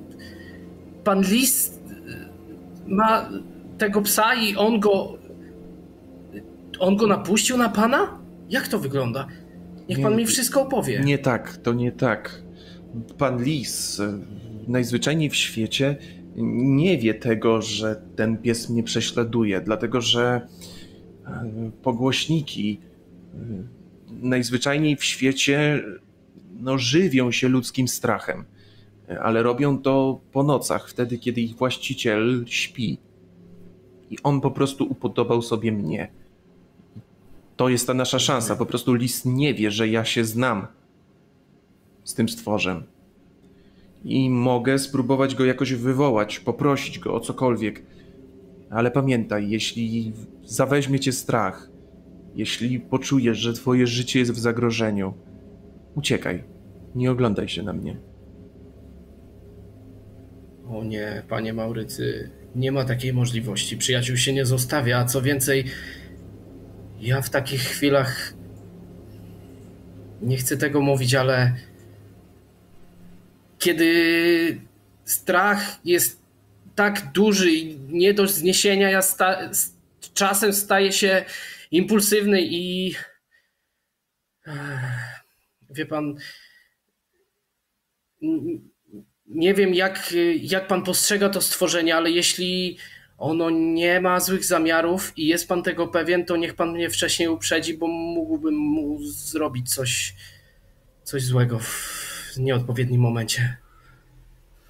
Pan Lis ma tego psa i on go. On go napuścił na pana? Jak to wygląda? Niech pan nie, mi wszystko opowie. Nie tak, to nie tak. Pan Lis e, najzwyczajniej w świecie nie wie tego, że ten pies mnie prześladuje, dlatego że e, pogłośniki e, najzwyczajniej w świecie no, żywią się ludzkim strachem, ale robią to po nocach, wtedy kiedy ich właściciel śpi. I on po prostu upodobał sobie mnie to jest ta nasza szansa. Po prostu lis nie wie, że ja się znam z tym stworzem. i mogę spróbować go jakoś wywołać, poprosić go o cokolwiek. Ale pamiętaj, jeśli zaweźmie cię strach, jeśli poczujesz, że twoje życie jest w zagrożeniu, uciekaj. Nie oglądaj się na mnie. O nie, panie Maurycy, nie ma takiej możliwości. Przyjaciół się nie zostawia, a co więcej, ja w takich chwilach nie chcę tego mówić, ale kiedy strach jest tak duży i nie do zniesienia, ja sta- czasem staję się impulsywny i wie pan nie wiem jak, jak pan postrzega to stworzenie, ale jeśli ono nie ma złych zamiarów i jest pan tego pewien, to niech pan mnie wcześniej uprzedzi, bo mógłbym mu zrobić coś, coś złego w nieodpowiednim momencie.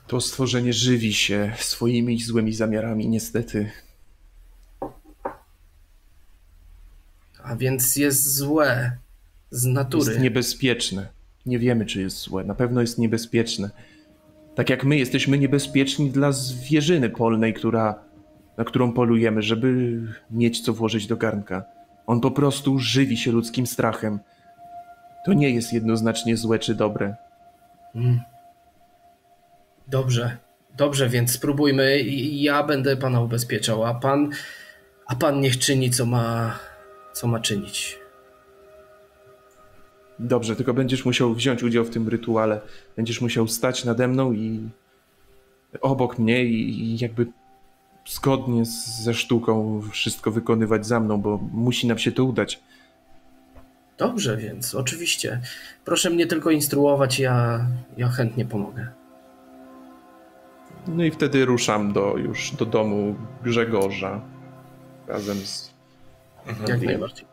To stworzenie żywi się swoimi złymi zamiarami, niestety. A więc jest złe z natury. Jest niebezpieczne. Nie wiemy, czy jest złe. Na pewno jest niebezpieczne. Tak jak my jesteśmy niebezpieczni dla zwierzyny polnej, która, na którą polujemy, żeby mieć co włożyć do garnka. On po prostu żywi się ludzkim strachem. To nie jest jednoznacznie złe czy dobre. Mm. Dobrze, dobrze, więc spróbujmy. Ja będę pana ubezpieczał, a pan, a pan niech czyni, co ma, co ma czynić. Dobrze, tylko będziesz musiał wziąć udział w tym rytuale. Będziesz musiał stać nade mną i obok mnie i jakby zgodnie ze sztuką wszystko wykonywać za mną, bo musi nam się to udać. Dobrze, więc oczywiście. Proszę mnie tylko instruować, ja, ja chętnie pomogę. No i wtedy ruszam do, już do domu Grzegorza razem z. Mhm. Jak najbardziej.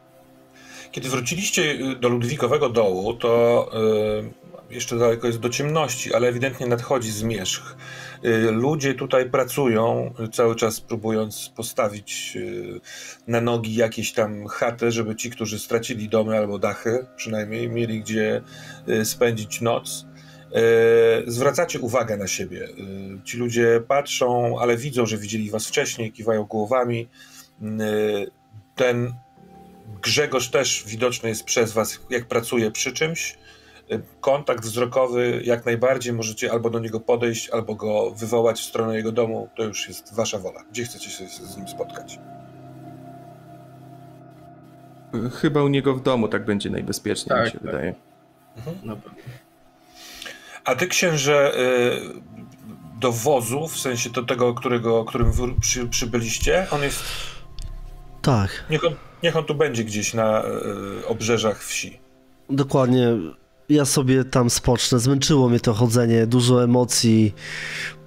Kiedy wróciliście y, do Ludwikowego dołu, to y, jeszcze daleko jest do ciemności, ale ewidentnie nadchodzi zmierzch. Y, ludzie tutaj pracują, cały czas próbując postawić na nogi jakieś tam chaty, żeby ci, którzy stracili domy albo dachy, przynajmniej mieli gdzie spędzić noc. Zwracacie uwagę na siebie. Ci ludzie patrzą, ale widzą, że widzieli was wcześniej, kiwają głowami. Ten Grzegorz też widoczny jest przez Was, jak pracuje przy czymś. Kontakt wzrokowy jak najbardziej możecie albo do niego podejść, albo go wywołać w stronę jego domu. To już jest Wasza wola. Gdzie chcecie się z nim spotkać? Chyba u niego w domu tak będzie najbezpieczniej, tak, mi się tak. wydaje. Mhm. No A ty, księże, y, do wozu, w sensie do tego, którego, którym przy, przybyliście, on jest. Tak. Niech on, Niech on tu będzie gdzieś na y, obrzeżach wsi. Dokładnie. Ja sobie tam spocznę. Zmęczyło mnie to chodzenie, dużo emocji,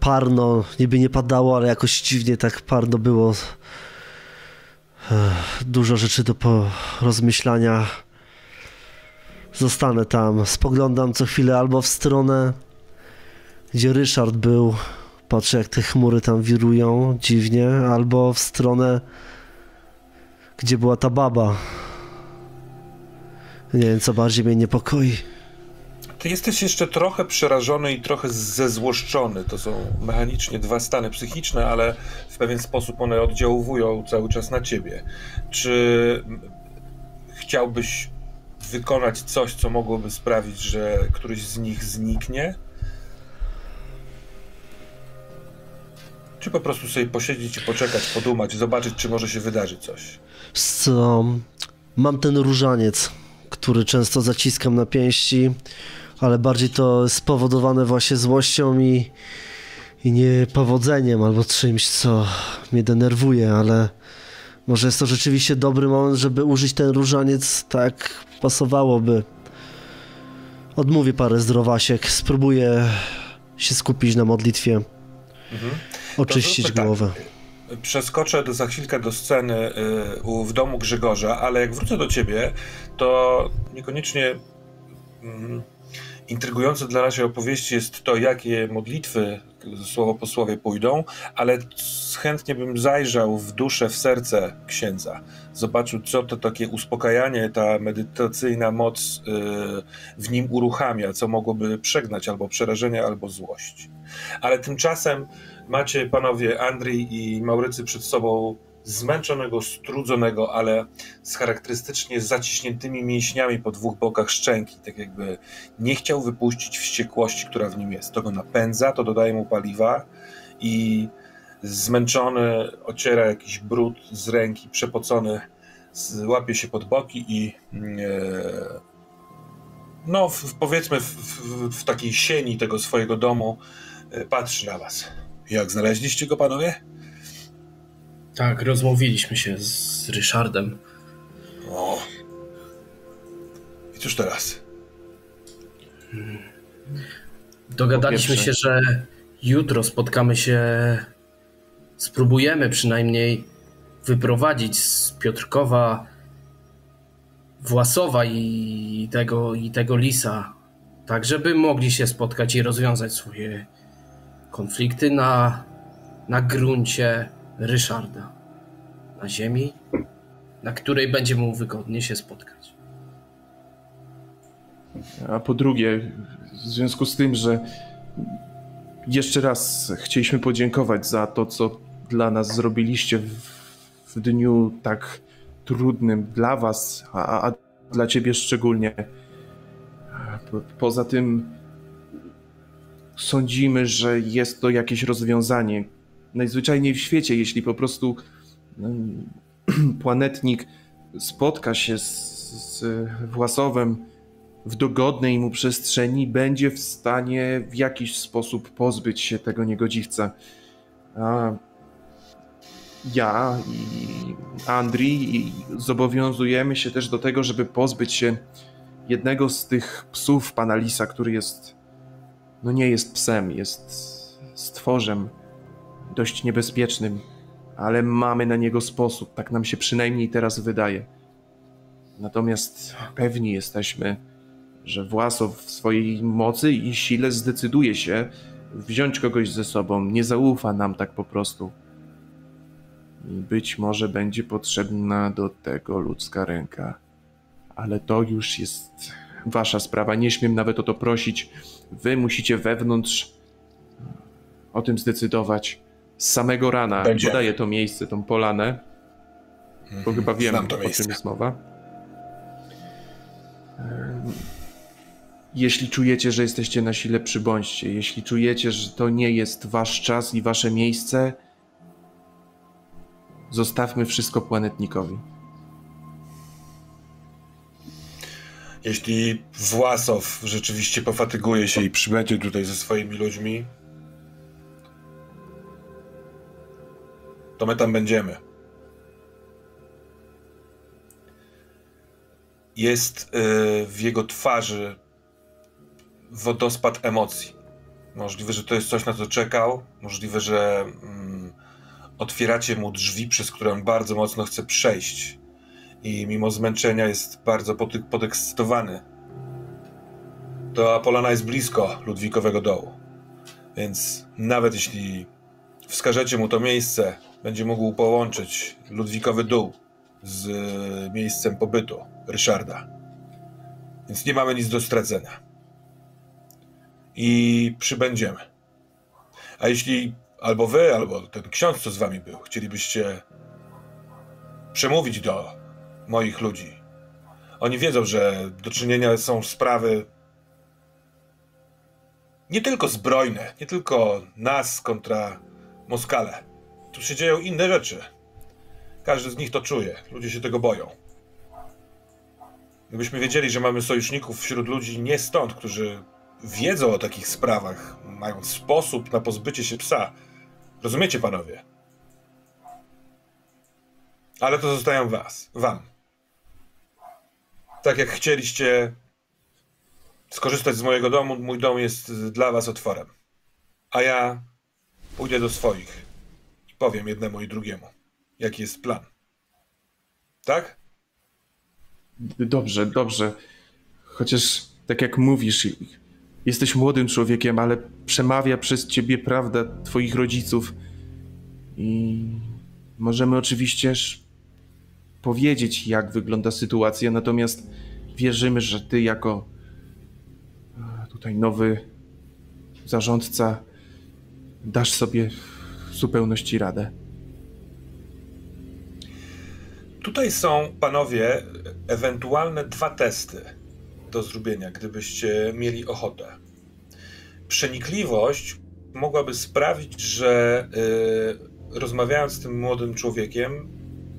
parno. Niby nie padało, ale jakoś dziwnie tak parno było. Dużo rzeczy do rozmyślania. Zostanę tam. Spoglądam co chwilę albo w stronę, gdzie Ryszard był. Patrzę, jak te chmury tam wirują dziwnie, albo w stronę gdzie była ta baba. Nie wiem, co bardziej mnie niepokoi. Ty jesteś jeszcze trochę przerażony i trochę zezłoszczony. To są mechanicznie dwa stany psychiczne, ale w pewien sposób one oddziałują cały czas na ciebie. Czy chciałbyś wykonać coś, co mogłoby sprawić, że któryś z nich zniknie? Czy po prostu sobie posiedzieć i poczekać, podumać, zobaczyć, czy może się wydarzyć coś? Co? Mam ten różaniec, który często zaciskam na pięści, ale bardziej to spowodowane właśnie złością i, i niepowodzeniem albo czymś, co mnie denerwuje, ale może jest to rzeczywiście dobry moment, żeby użyć ten różaniec tak pasowałoby. Odmówię parę zdrowasiek, spróbuję się skupić na modlitwie. Mhm. Oczyścić tak. głowę. Przeskoczę do, za chwilkę do sceny y, w domu Grzegorza, ale jak wrócę do ciebie, to niekoniecznie mm, intrygujące dla naszej opowieści jest to, jakie modlitwy słowo po słowie pójdą, ale chętnie bym zajrzał w duszę, w serce księdza. Zobaczył, co to takie uspokajanie, ta medytacyjna moc y, w nim uruchamia, co mogłoby przegnać albo przerażenie, albo złość. Ale tymczasem macie panowie Andrzej i Maurycy przed sobą zmęczonego, strudzonego, ale z charakterystycznie zaciśniętymi mięśniami po dwóch bokach szczęki, tak jakby nie chciał wypuścić wściekłości, która w nim jest. To go napędza, to dodaje mu paliwa i zmęczony ociera jakiś brud z ręki, przepocony, łapie się pod boki i e, no w, powiedzmy w, w, w takiej sieni tego swojego domu e, patrzy na was. Jak znaleźliście go, panowie? Tak, rozmówiliśmy się z Ryszardem. O. I cóż teraz? Dogadaliśmy się, że jutro spotkamy się. Spróbujemy przynajmniej wyprowadzić z Piotrkowa Własowa i tego, i tego lisa, tak żeby mogli się spotkać i rozwiązać swoje konflikty na, na gruncie Ryszarda. Na ziemi, na której będzie mu wygodnie się spotkać. A po drugie, w związku z tym, że jeszcze raz chcieliśmy podziękować za to, co dla nas zrobiliście w, w dniu tak trudnym dla was, a, a dla ciebie szczególnie. Po, poza tym sądzimy, że jest to jakieś rozwiązanie, najzwyczajniej w świecie, jeśli po prostu planetnik spotka się z, z Własowem w dogodnej mu przestrzeni, będzie w stanie w jakiś sposób pozbyć się tego niegodziwca. A ja i Andri zobowiązujemy się też do tego, żeby pozbyć się jednego z tych psów pana Lisa, który jest, no nie jest psem, jest stworzem dość niebezpiecznym, ale mamy na niego sposób, tak nam się przynajmniej teraz wydaje. Natomiast pewni jesteśmy, że Własow w swojej mocy i sile zdecyduje się wziąć kogoś ze sobą, nie zaufa nam tak po prostu. I być może będzie potrzebna do tego ludzka ręka. Ale to już jest wasza sprawa. Nie śmiem nawet o to prosić. Wy musicie wewnątrz o tym zdecydować z samego rana Będzie. podaję to miejsce, tą polanę, bo mhm. chyba wiem, o czym jest mowa. Jeśli czujecie, że jesteście na sile, przybądźcie. Jeśli czujecie, że to nie jest wasz czas i wasze miejsce, zostawmy wszystko planetnikowi. Jeśli Własow rzeczywiście pofatyguje się i przybędzie tutaj ze swoimi ludźmi, to my tam będziemy. Jest yy, w jego twarzy wodospad emocji. Możliwe, że to jest coś, na co czekał. Możliwe, że mm, otwieracie mu drzwi, przez które on bardzo mocno chce przejść. I mimo zmęczenia jest bardzo podekscytowany. To Apolana jest blisko Ludwikowego dołu. Więc nawet jeśli wskażecie mu to miejsce, będzie mógł połączyć Ludwikowy Dół z e, miejscem pobytu Ryszarda. Więc nie mamy nic do stracenia. I przybędziemy. A jeśli albo wy, albo ten ksiądz, co z wami był, chcielibyście przemówić do moich ludzi, oni wiedzą, że do czynienia są sprawy nie tylko zbrojne, nie tylko nas kontra Moskale tu się dzieją inne rzeczy. Każdy z nich to czuje. Ludzie się tego boją. Gdybyśmy wiedzieli, że mamy sojuszników wśród ludzi nie stąd, którzy wiedzą o takich sprawach, mają sposób na pozbycie się psa. Rozumiecie, panowie? Ale to zostają was, wam. Tak jak chcieliście skorzystać z mojego domu, mój dom jest dla was otworem. A ja pójdę do swoich. Powiem jednemu i drugiemu, jaki jest plan. Tak? Dobrze, dobrze. Chociaż tak jak mówisz, Jesteś młodym człowiekiem, ale przemawia przez ciebie prawda twoich rodziców. I możemy oczywiście powiedzieć, jak wygląda sytuacja, natomiast wierzymy, że ty jako e, tutaj nowy zarządca dasz sobie w zupełności radę. Tutaj są, panowie, ewentualne dwa testy do zrobienia, gdybyście mieli ochotę. Przenikliwość mogłaby sprawić, że yy, rozmawiając z tym młodym człowiekiem,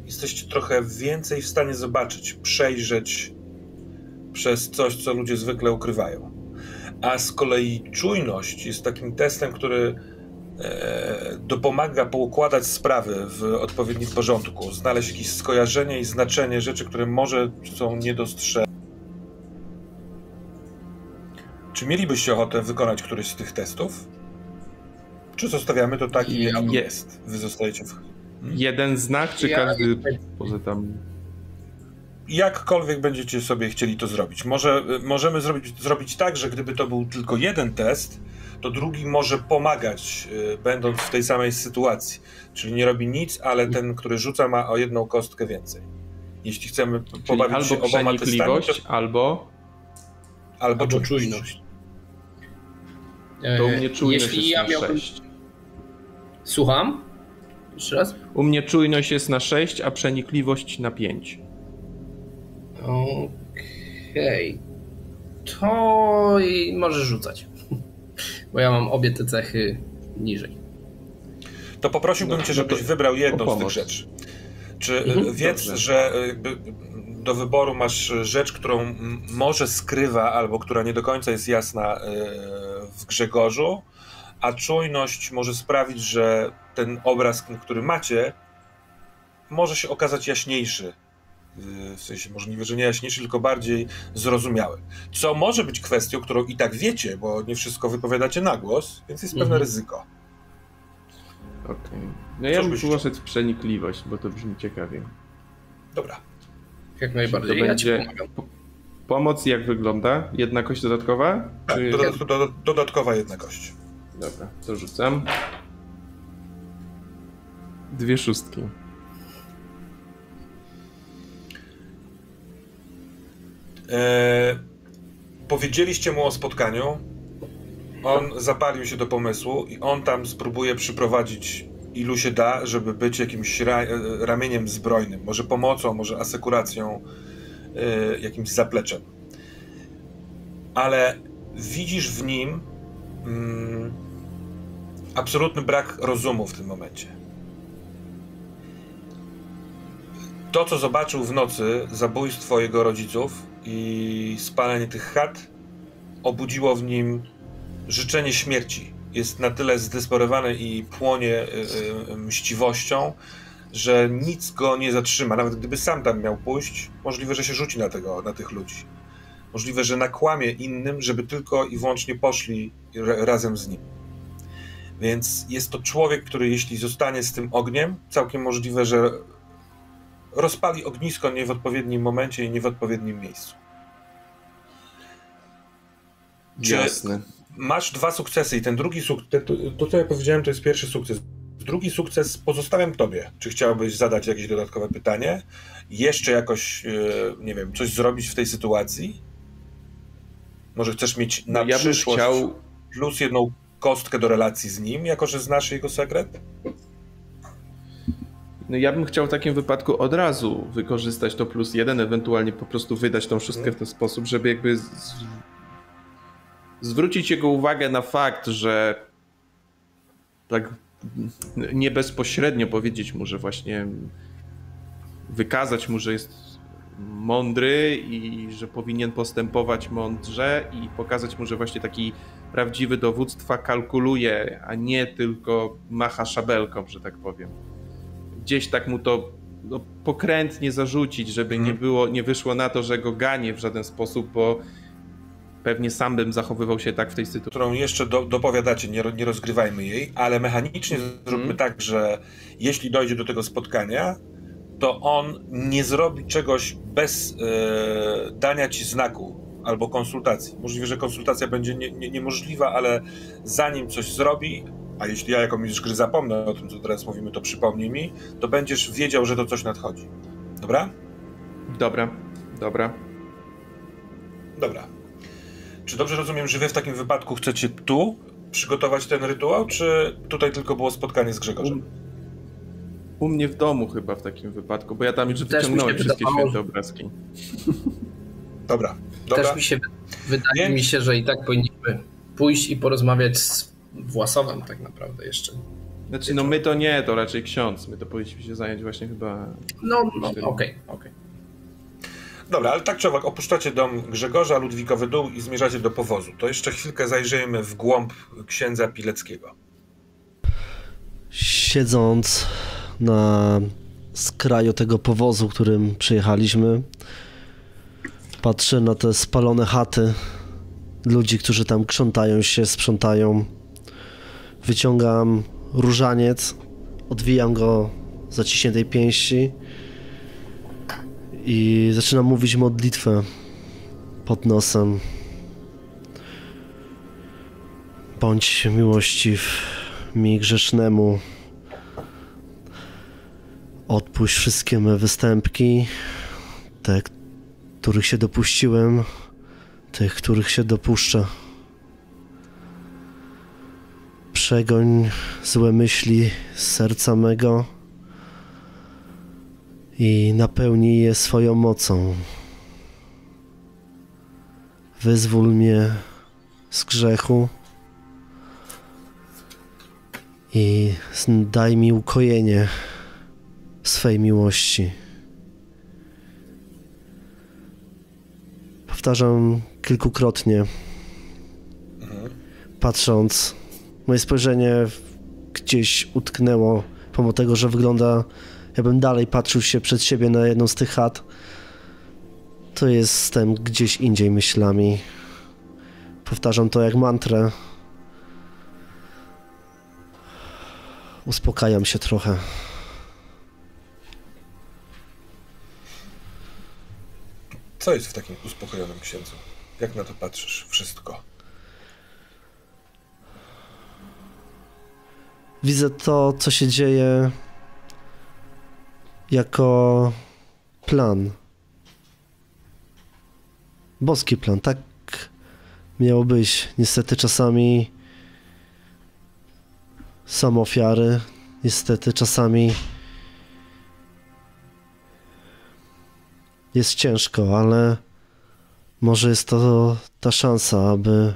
jesteście trochę więcej w stanie zobaczyć, przejrzeć przez coś, co ludzie zwykle ukrywają. A z kolei czujność jest takim testem, który dopomaga poukładać sprawy w odpowiednim porządku, znaleźć jakieś skojarzenie i znaczenie rzeczy, które może są niedostrzeżone. Czy mielibyście ochotę wykonać któryś z tych testów? Czy zostawiamy to tak, jak Je- jest? Wy zostajecie w... Jeden znak, czy Ja- każdy poza tam. Jakkolwiek będziecie sobie chcieli to zrobić. Może możemy zrobić, zrobić tak, że gdyby to był tylko jeden test, to drugi może pomagać, y, będąc w tej samej sytuacji. Czyli nie robi nic, ale ten, który rzuca, ma o jedną kostkę więcej. Jeśli chcemy Czyli pobawić się albo oboma testami, to albo. albo, Albo czujność. To u E, mnie czujność Jeśli jest ja na miałbym... 6. Słucham? Jeszcze raz? U mnie czujność jest na 6, a przenikliwość na 5. Okej. To i możesz rzucać. Bo ja mam obie te cechy niżej. To poprosiłbym No, cię, no żebyś to wybrał jedną z tych rzeczy. Czy y, Mhm, wiedz, dobrze. że jakby do wyboru masz rzecz, którą może skrywa, albo która nie do końca jest jasna w Grzegorzu, a czujność może sprawić, że ten obraz, który macie, może się okazać jaśniejszy. W sensie możliwe, że nie jaśniejszy, tylko bardziej zrozumiały. Co może być kwestią, którą i tak wiecie, bo nie wszystko wypowiadacie na głos, więc jest pewne Mhm. ryzyko. Okej. No ja bym w przenikliwość, bo to brzmi ciekawie. Dobra. Jak To najbardziej. Ja ci będzie pomagam. po- pomoc jak wygląda? Jedna kość dodatkowa? Tak, Czy... dodat, do, dodatkowa jedna kość. Dobra, to rzucam. Dwie szóstki. Powiedzieliście mu o spotkaniu. On zapalił się do pomysłu i on tam spróbuje przyprowadzić ilu się da, żeby być jakimś ra, e, ramieniem zbrojnym. Może pomocą, może asekuracją, e, jakimś zapleczem. Ale widzisz w nim mm, absolutny brak rozumu w tym momencie. To, co zobaczył w nocy, zabójstwo jego rodziców i spalenie tych chat, obudziło w nim życzenie śmierci. Jest na tyle zdesperowany i płonie y, y, mściwością, że nic go nie zatrzyma. Nawet gdyby sam tam miał pójść, możliwe, że się rzuci na, tego, na tych ludzi. Możliwe, że nakłamie innym, żeby tylko i wyłącznie poszli ra- razem z nim. Więc jest to człowiek, który jeśli zostanie z tym ogniem, całkiem możliwe, że rozpali ognisko nie w odpowiednim momencie i nie w odpowiednim miejscu. Czy Jasne. masz dwa sukcesy i ten drugi sukces, to, co ja powiedziałem, to jest pierwszy sukces. Drugi sukces pozostawiam tobie. Czy chciałbyś zadać jakieś dodatkowe pytanie? Jeszcze jakoś, e, nie wiem, coś zrobić w tej sytuacji? Może chcesz mieć na No ja bym przyszłość chciał. plus jedną kostkę do relacji z nim, jako że znasz jego sekret? No ja bym chciał w takim wypadku od razu wykorzystać to plus jeden, ewentualnie po prostu wydać tą szóstkę w ten sposób, żeby jakby z... zwrócić jego uwagę na fakt, że tak nie bezpośrednio powiedzieć mu, że właśnie wykazać mu, że jest mądry i że powinien postępować mądrze i pokazać mu, że właśnie taki prawdziwy dowództwa kalkuluje, a nie tylko macha szabelką, że tak powiem gdzieś tak mu to no, pokrętnie zarzucić, żeby nie Mhm. było, nie wyszło na to, że go ganie w żaden sposób, bo pewnie sam bym zachowywał się tak w tej sytuacji. którą jeszcze do, dopowiadacie, nie, nie rozgrywajmy jej, ale mechanicznie zróbmy tak, że jeśli dojdzie do tego spotkania, to on nie zrobi czegoś bez e, dania ci znaku albo konsultacji. Możliwe, że konsultacja będzie nie, nie, niemożliwa, ale zanim coś zrobi, a jeśli ja jako mistrz gry zapomnę o tym, co teraz mówimy, to przypomnij mi, to będziesz wiedział, że to coś nadchodzi. Dobra? Dobra, dobra. Dobra. Czy dobrze rozumiem, że wy w takim wypadku chcecie tu przygotować ten rytuał, czy tutaj tylko było spotkanie z Grzegorzem? U, u mnie w domu chyba w takim wypadku, bo ja tam już Też mi wyciągnąłem się wszystkie wydawało, święte obrazki. Dobra, dobra. Też mi się wydaje Więc- mi się, że i tak powinniśmy pójść i porozmawiać z Własowem tak naprawdę jeszcze. Znaczy, no my to nie, to raczej ksiądz. My to powinniśmy się zająć właśnie chyba... No, no okej, okej. Dobra, ale tak czy owak, opuszczacie dom Grzegorza, Ludwikowy dół i zmierzacie do powozu. To jeszcze chwilkę zajrzyjmy w głąb księdza Pileckiego. Siedząc na skraju tego powozu, którym przyjechaliśmy, patrzę na te spalone chaty ludzi, którzy tam krzątają się, sprzątają. Wyciągam różaniec, odwijam go z zaciśniętej pięści i zaczynam mówić modlitwę pod nosem. Bądź miłościw mi grzesznemu. Odpuść wszystkie me występki, te, których się dopuściłem, tych, których się dopuszczę. Przegoń złe myśli z serca mego i napełnij je swoją mocą. Wyzwól mnie z grzechu i daj mi ukojenie swej miłości. Powtarzam kilkukrotnie, patrząc, moje spojrzenie gdzieś utknęło, pomimo tego, że wygląda, jakbym dalej patrzył się przed siebie na jedną z tych chat, to jestem gdzieś indziej myślami. Powtarzam to jak mantrę. Uspokajam się trochę. Co jest w takim uspokojonym księdzu? Jak na to patrzysz? Wszystko. Widzę to, co się dzieje jako plan. Boski plan, tak miało być. Niestety czasami są ofiary, niestety czasami jest ciężko, ale może jest to ta szansa, aby,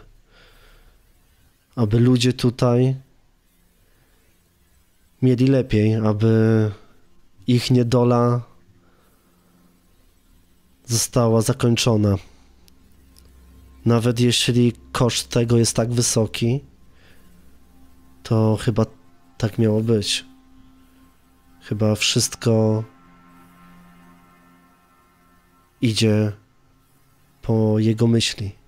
aby ludzie tutaj mieli lepiej, aby ich niedola została zakończona. Nawet jeśli koszt tego jest tak wysoki, to chyba tak miało być. Chyba wszystko idzie po jego myśli.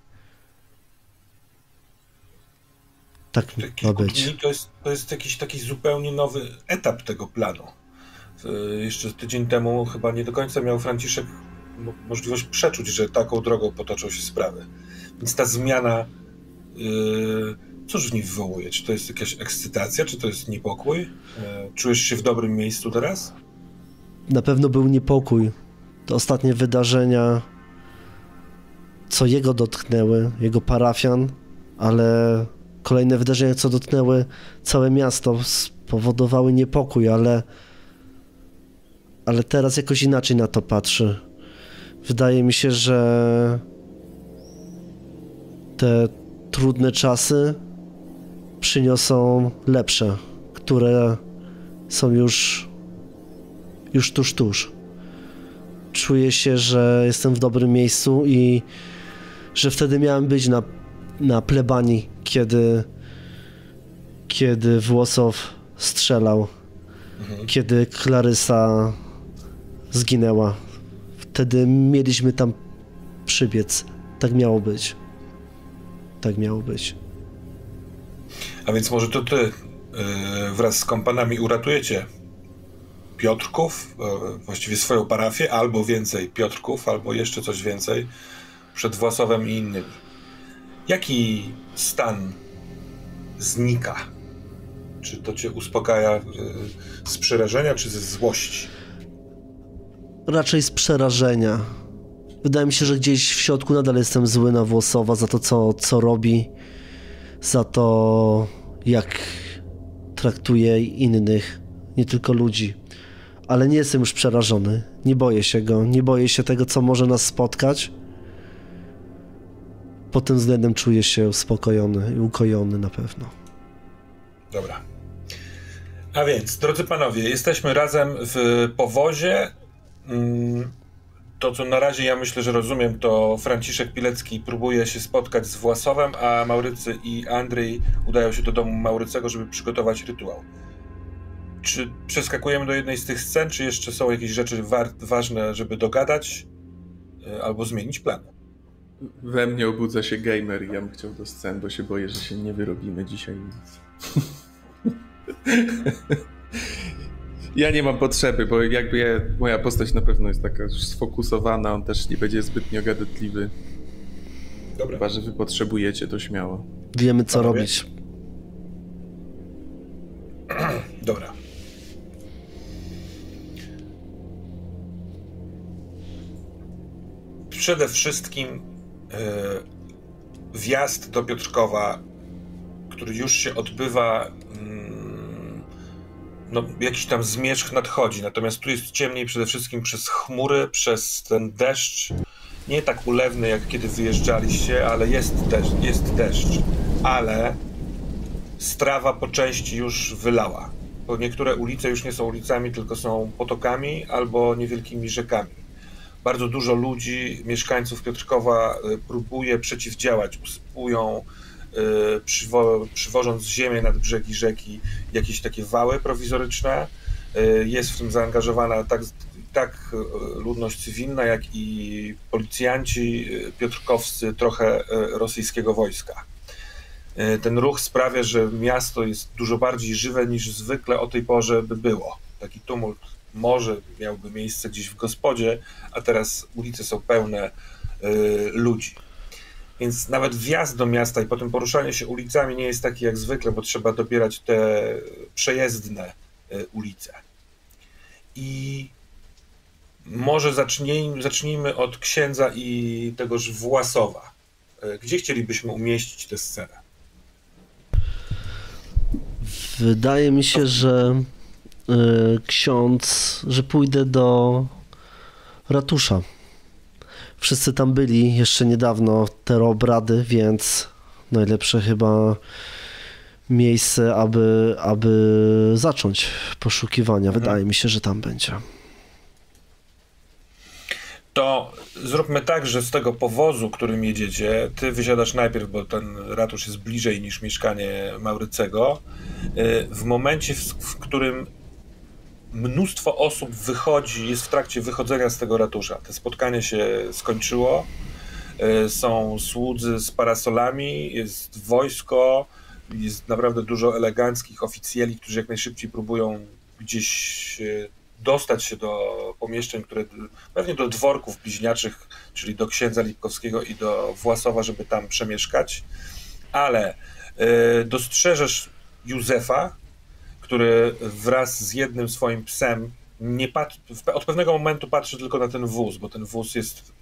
Tak ma być. to jest, to jest jakiś taki zupełnie nowy etap tego planu. Y, Jeszcze tydzień temu chyba nie do końca miał Franciszek mo- możliwość przeczuć, że taką drogą potoczą się sprawy. Więc ta zmiana, yy, cóż w niej wywołuje? Czy to jest jakaś ekscytacja, czy to jest niepokój? Yy, czujesz się w dobrym miejscu teraz? na pewno był niepokój. Te ostatnie wydarzenia, co jego dotknęły, jego parafian, ale kolejne wydarzenia, co dotknęły całe miasto, spowodowały niepokój, ale, ale teraz jakoś inaczej na to patrzy. Wydaje mi się, że te trudne czasy przyniosą lepsze, które są już już tuż, tuż. Czuję się, że jestem w dobrym miejscu i że wtedy miałem być na, na plebanii, kiedy, kiedy Włosow strzelał, kiedy Klarysa zginęła. Wtedy mieliśmy tam przybiec. Tak miało być. Tak miało być. A więc może to ty yy, wraz z kompanami uratujecie Piotrków, yy, właściwie swoją parafię, albo więcej Piotrków, albo jeszcze coś więcej. przed Własowem i innymi. Jaki stan znika? Czy to cię uspokaja y, z przerażenia, czy ze złości? Raczej z przerażenia. Wydaje mi się, że gdzieś w środku nadal jestem zły na Włosowa za to, co, co robi, za to, jak traktuje innych, nie tylko ludzi. Ale nie jestem już przerażony. Nie boję się go. Nie boję się tego, co może nas spotkać. Pod tym względem czuję się uspokojony i ukojony na pewno. Dobra. A więc, drodzy panowie, jesteśmy razem w powozie. Mm, to, co na razie ja myślę, że rozumiem, to Franciszek Pilecki próbuje się spotkać z Własowem, a Maurycy i Andrzej udają się do domu Maurycego, żeby przygotować rytuał. Czy przeskakujemy do jednej z tych scen, czy jeszcze są jakieś rzeczy ważne, żeby dogadać y, albo zmienić plan? We mnie obudza się gamer i ja bym chciał do scen, bo się boję, że się nie wyrobimy dzisiaj. ja nie mam potrzeby, bo jakby ja, moja postać na pewno jest taka już sfokusowana, on też nie będzie zbytnio gadatliwy. Dobra. Chyba, że wy potrzebujecie, to śmiało. Wiemy, co Panowie? robić. Dobra. Przede wszystkim wjazd do Piotrkowa, który już się odbywa no, jakiś tam zmierzch nadchodzi, natomiast tu jest ciemniej przede wszystkim przez chmury, przez ten deszcz. Nie tak ulewny, jak kiedy wyjeżdżaliście, ale jest deszcz, jest deszcz. Ale strawa po części już wylała. Bo niektóre ulice już nie są ulicami, tylko są potokami albo niewielkimi rzekami. Bardzo dużo ludzi, mieszkańców Piotrkowa y, próbuje przeciwdziałać, usypują, Y, przywo przywożąc ziemię nad brzegi rzeki, jakieś takie wały prowizoryczne. Y, jest w tym zaangażowana tak, tak ludność cywilna, jak i policjanci piotrkowscy, trochę rosyjskiego wojska. Ten ruch sprawia, że miasto jest dużo bardziej żywe niż zwykle o tej porze by było. Taki tumult może miałby miejsce gdzieś w gospodzie, a teraz ulice są pełne ludzi. Więc nawet wjazd do miasta i potem poruszanie się ulicami nie jest takie jak zwykle, bo trzeba dobierać te przejezdne e, ulice. I może zacznijmy, zacznijmy od księdza i tegoż Własowa. E, gdzie chcielibyśmy umieścić tę scenę? Wydaje mi się, że y, ksiądz, że pójdę do ratusza. Wszyscy tam byli jeszcze niedawno te obrady, więc najlepsze chyba miejsce, aby, aby zacząć poszukiwania. Mhm. Wydaje mi się, że tam będzie. To zróbmy tak, że z tego powozu, którym jedziecie, ty wysiadasz najpierw, bo ten ratusz jest bliżej niż mieszkanie Maurycego. Y, w momencie, w którym mnóstwo osób wychodzi, jest w trakcie wychodzenia z tego ratusza. To spotkanie się skończyło. E, są słudzy z parasolami, jest wojsko, jest naprawdę dużo eleganckich oficjeli, którzy jak najszybciej próbują gdzieś dostać się do pomieszczeń, które pewnie do dworków bliźniaczych, czyli do księdza Lipkowskiego i do Własowa, żeby tam przemieszkać. Ale y, dostrzeżesz Józefa, który wraz z jednym swoim psem nie patrzy, od pewnego momentu patrzy tylko na ten wóz, bo ten wóz jest.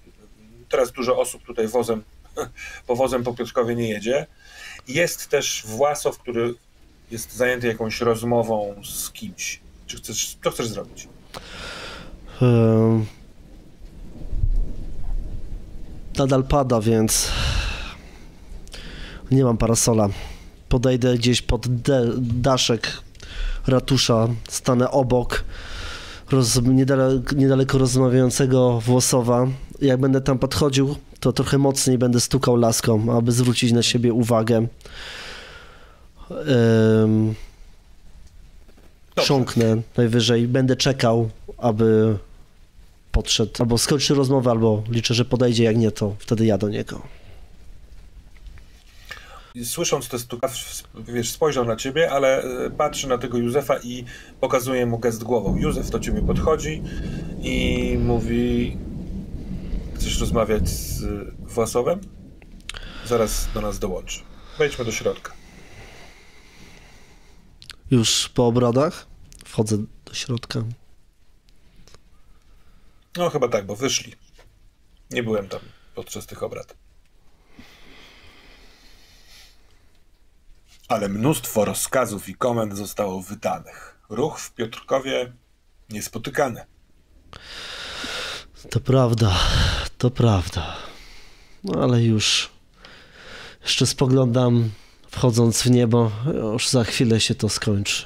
Teraz dużo osób tutaj wozem, powozem po Piotrkowie nie jedzie. Jest też Własow, który jest zajęty jakąś rozmową z kimś. Czy chcesz, co chcesz zrobić? nadal pada, więc nie mam parasola. Podejdę gdzieś pod daszek ratusza, stanę obok roz, niedaleko, niedaleko rozmawiającego Włosowa. Jak będę tam podchodził, to trochę mocniej będę stukał laską, aby zwrócić na siebie uwagę. Um, chrząknę najwyżej, będę czekał, aby podszedł, albo skończy rozmowę, albo liczę, że podejdzie, jak nie, to wtedy ja do niego słysząc te stuka, wiesz, spojrzał na ciebie, ale e, patrzy na tego Józefa i pokazuje mu gest głową. Józef do ciebie podchodzi i mówi Chcesz rozmawiać z Własowem? Zaraz do nas dołączy. Wejdźmy do środka. Już po obradach wchodzę do środka. No chyba tak, bo wyszli. Nie byłem tam podczas tych obrad. Ale mnóstwo rozkazów i komend zostało wydanych. Ruch w Piotrkowie niespotykany. To prawda, to prawda. No ale już jeszcze spoglądam, wchodząc w niebo, już za chwilę się to skończy.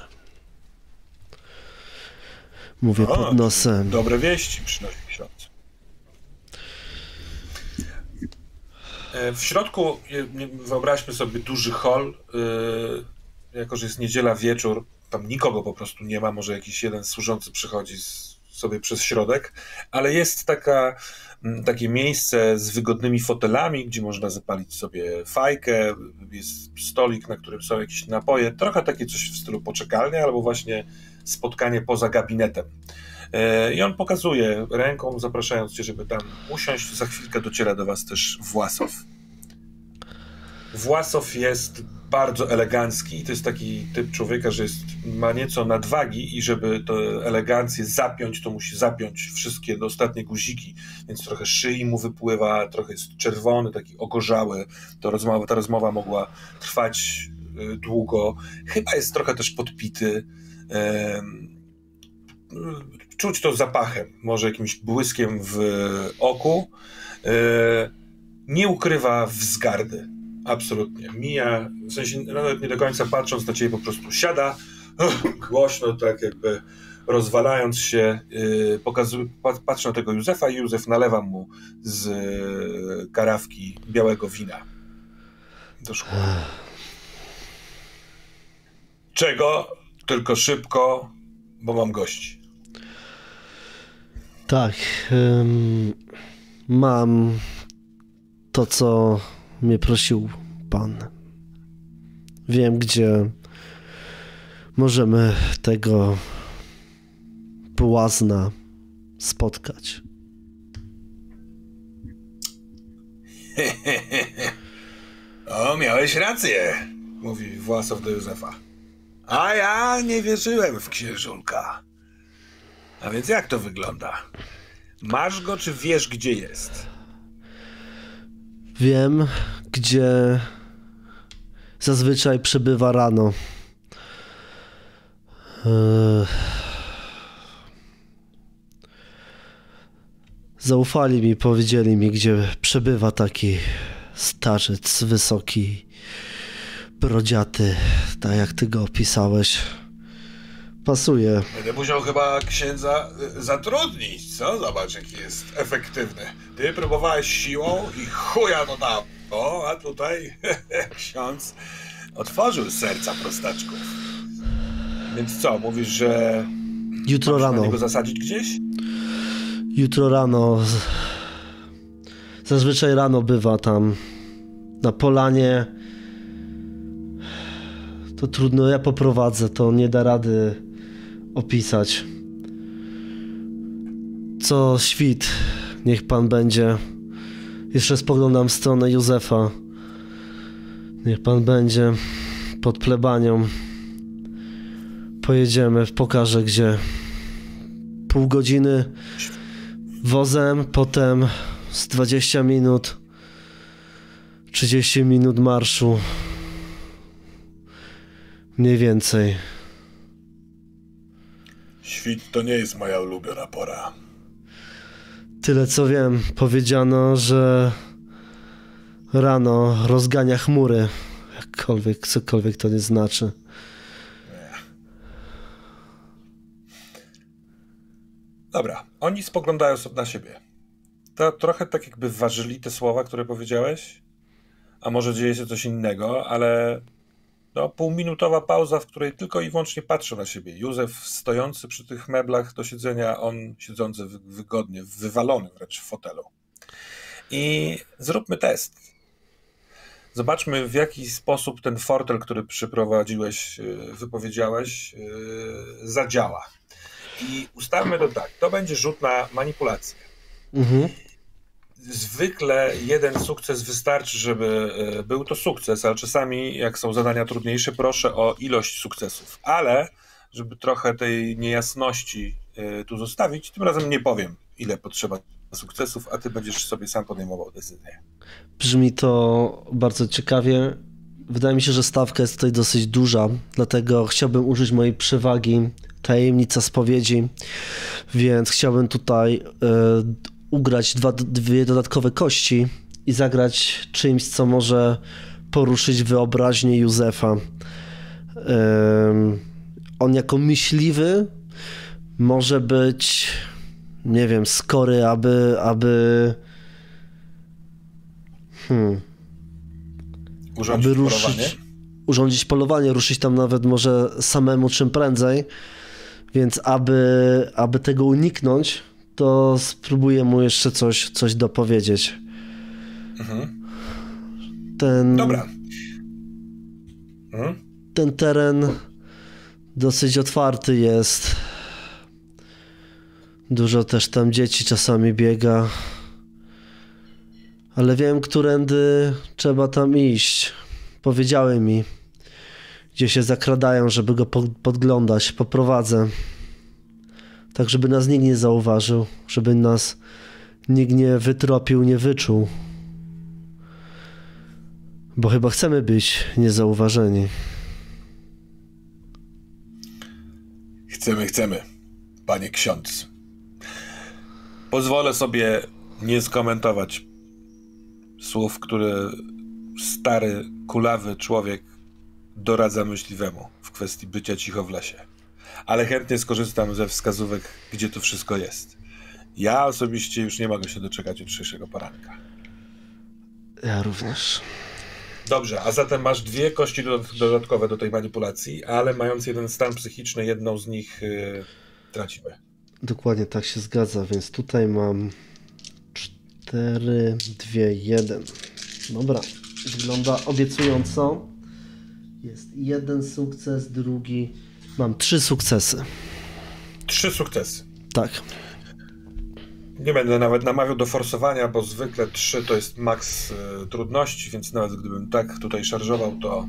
Mówię O, pod nosem. Dobre wieści przynosi ksiądz. E, W środku e, wyobraźmy sobie duży hol. e, Jako, że jest niedziela wieczór, tam nikogo po prostu nie ma. Może jakiś jeden służący przychodzi sobie przez środek, ale jest taka, takie miejsce z wygodnymi fotelami, gdzie można zapalić sobie fajkę. Jest stolik, na którym są jakieś napoje. Trochę takie coś w stylu poczekalnia, albo właśnie spotkanie poza gabinetem. E, I on pokazuje ręką, zapraszając cię, żeby tam usiąść. Za chwilkę dociera do was też Własow. Własow jest bardzo elegancki. To jest taki typ człowieka, że jest, ma nieco nadwagi i żeby tę elegancję zapiąć, to musi zapiąć wszystkie ostatnie guziki, więc trochę szyi mu wypływa, trochę jest czerwony, taki ogorzały. To rozmowa, ta rozmowa mogła trwać y, długo. Chyba jest trochę też podpity. Czuć to zapachem, może jakimś błyskiem w oku. E, Nie ukrywa wzgardy. Absolutnie. Mija, w sensie nawet nie do końca patrząc na ciebie, po prostu siada głośno, tak jakby rozwalając się, yy, pokazuje, pa- patrzy na tego Józefa i Józef nalewa mu z yy, karawki białego wina do szkła. Czego? Tylko szybko, bo mam gości. Tak. ym, mam to, co mnie prosił pan. Wiem, gdzie możemy tego błazna spotkać. O, miałeś rację, mówi Własow do Józefa. A ja nie wierzyłem w księżulka. A więc jak to wygląda? Masz go, czy wiesz, gdzie jest? Wiem, gdzie zazwyczaj przebywa rano. Zaufali mi, powiedzieli mi, gdzie przebywa taki starzec wysoki, brodziaty, tak jak ty go opisałeś. Pasuje. Będę musiał chyba księdza y, zatrudnić, co? Zobacz, jaki jest efektywny. Ty próbowałeś siłą i chuja to dał. O, a tutaj ksiądz otworzył serca prostaczków. Więc co, mówisz, że Jutro masz rano. niego zasadzić gdzieś? Jutro rano. Zazwyczaj rano bywa tam na polanie. To trudno, ja poprowadzę, to nie da rady opisać. Co świt, niech pan będzie. Jeszcze spoglądam w stronę Józefa. Niech pan będzie pod plebanią. Pojedziemy, pokażę gdzie. Pół godziny wozem, potem z 20 minut 30 minut marszu. Mniej więcej. Świt to nie jest moja ulubiona pora. Tyle co wiem, powiedziano, że rano rozgania chmury. Jakkolwiek, cokolwiek to nie znaczy. Dobra, oni spoglądają sobie na siebie. To trochę tak jakby ważyli te słowa, które powiedziałeś, a może dzieje się coś innego, ale no, półminutowa pauza, w której tylko i wyłącznie patrzą na siebie. Józef stojący przy tych meblach do siedzenia, on siedzący wy- wygodnie, wywalony wręcz w fotelu. I zróbmy test. Zobaczmy, w jaki sposób ten fortel, który przyprowadziłeś, yy, wypowiedziałeś, yy, zadziała. I ustalmy to tak. To będzie rzut na manipulację. Mhm. Zwykle jeden sukces wystarczy, żeby e, był to sukces, ale czasami, jak są zadania trudniejsze, proszę o ilość sukcesów. Ale, żeby trochę tej niejasności e, tu zostawić, tym razem nie powiem, ile potrzeba sukcesów, a ty będziesz sobie sam podejmował decyzję. Brzmi to bardzo ciekawie. Wydaje mi się, że stawka jest tutaj dosyć duża, dlatego chciałbym użyć mojej przewagi tajemnica spowiedzi, więc chciałbym tutaj y, ugrać dwa, dwie dodatkowe kości i zagrać czymś, co może poruszyć wyobraźnię Józefa. On jako myśliwy może być, nie wiem, skory, aby, aby hmm, urządzić aby ruszyć, polowanie? urządzić polowanie, ruszyć tam nawet może samemu czym prędzej. Więc aby, aby tego uniknąć, to spróbuję mu jeszcze coś, coś dopowiedzieć. Mhm. Ten. Dobra. Mhm. Ten teren dosyć otwarty jest. Dużo też tam dzieci czasami biega. Ale wiem, którędy trzeba tam iść. Powiedziały mi, gdzie się zakradają, żeby go podglądać. Poprowadzę tak żeby nas nikt nie zauważył, żeby nas nikt nie wytropił, nie wyczuł. Bo chyba chcemy być niezauważeni. Chcemy, chcemy, panie ksiądz. Pozwolę sobie nie skomentować słów, które stary, kulawy człowiek doradza myśliwemu w kwestii bycia cicho w lesie ale chętnie skorzystam ze wskazówek, gdzie to wszystko jest. Ja osobiście już nie mogę się doczekać jutrzejszego poranka. Ja również. Dobrze, a zatem masz dwie kości dodatkowe do tej manipulacji, ale mając jeden stan psychiczny, jedną z nich yy, tracimy. Dokładnie tak się zgadza, więc tutaj mam 4, 2, 1. Dobra, wygląda obiecująco. Jest jeden sukces, drugi Mam trzy sukcesy. Trzy sukcesy. Tak. Nie będę nawet namawiał do forsowania, bo zwykle trzy to jest maks y, trudności, więc nawet gdybym tak tutaj szarżował, to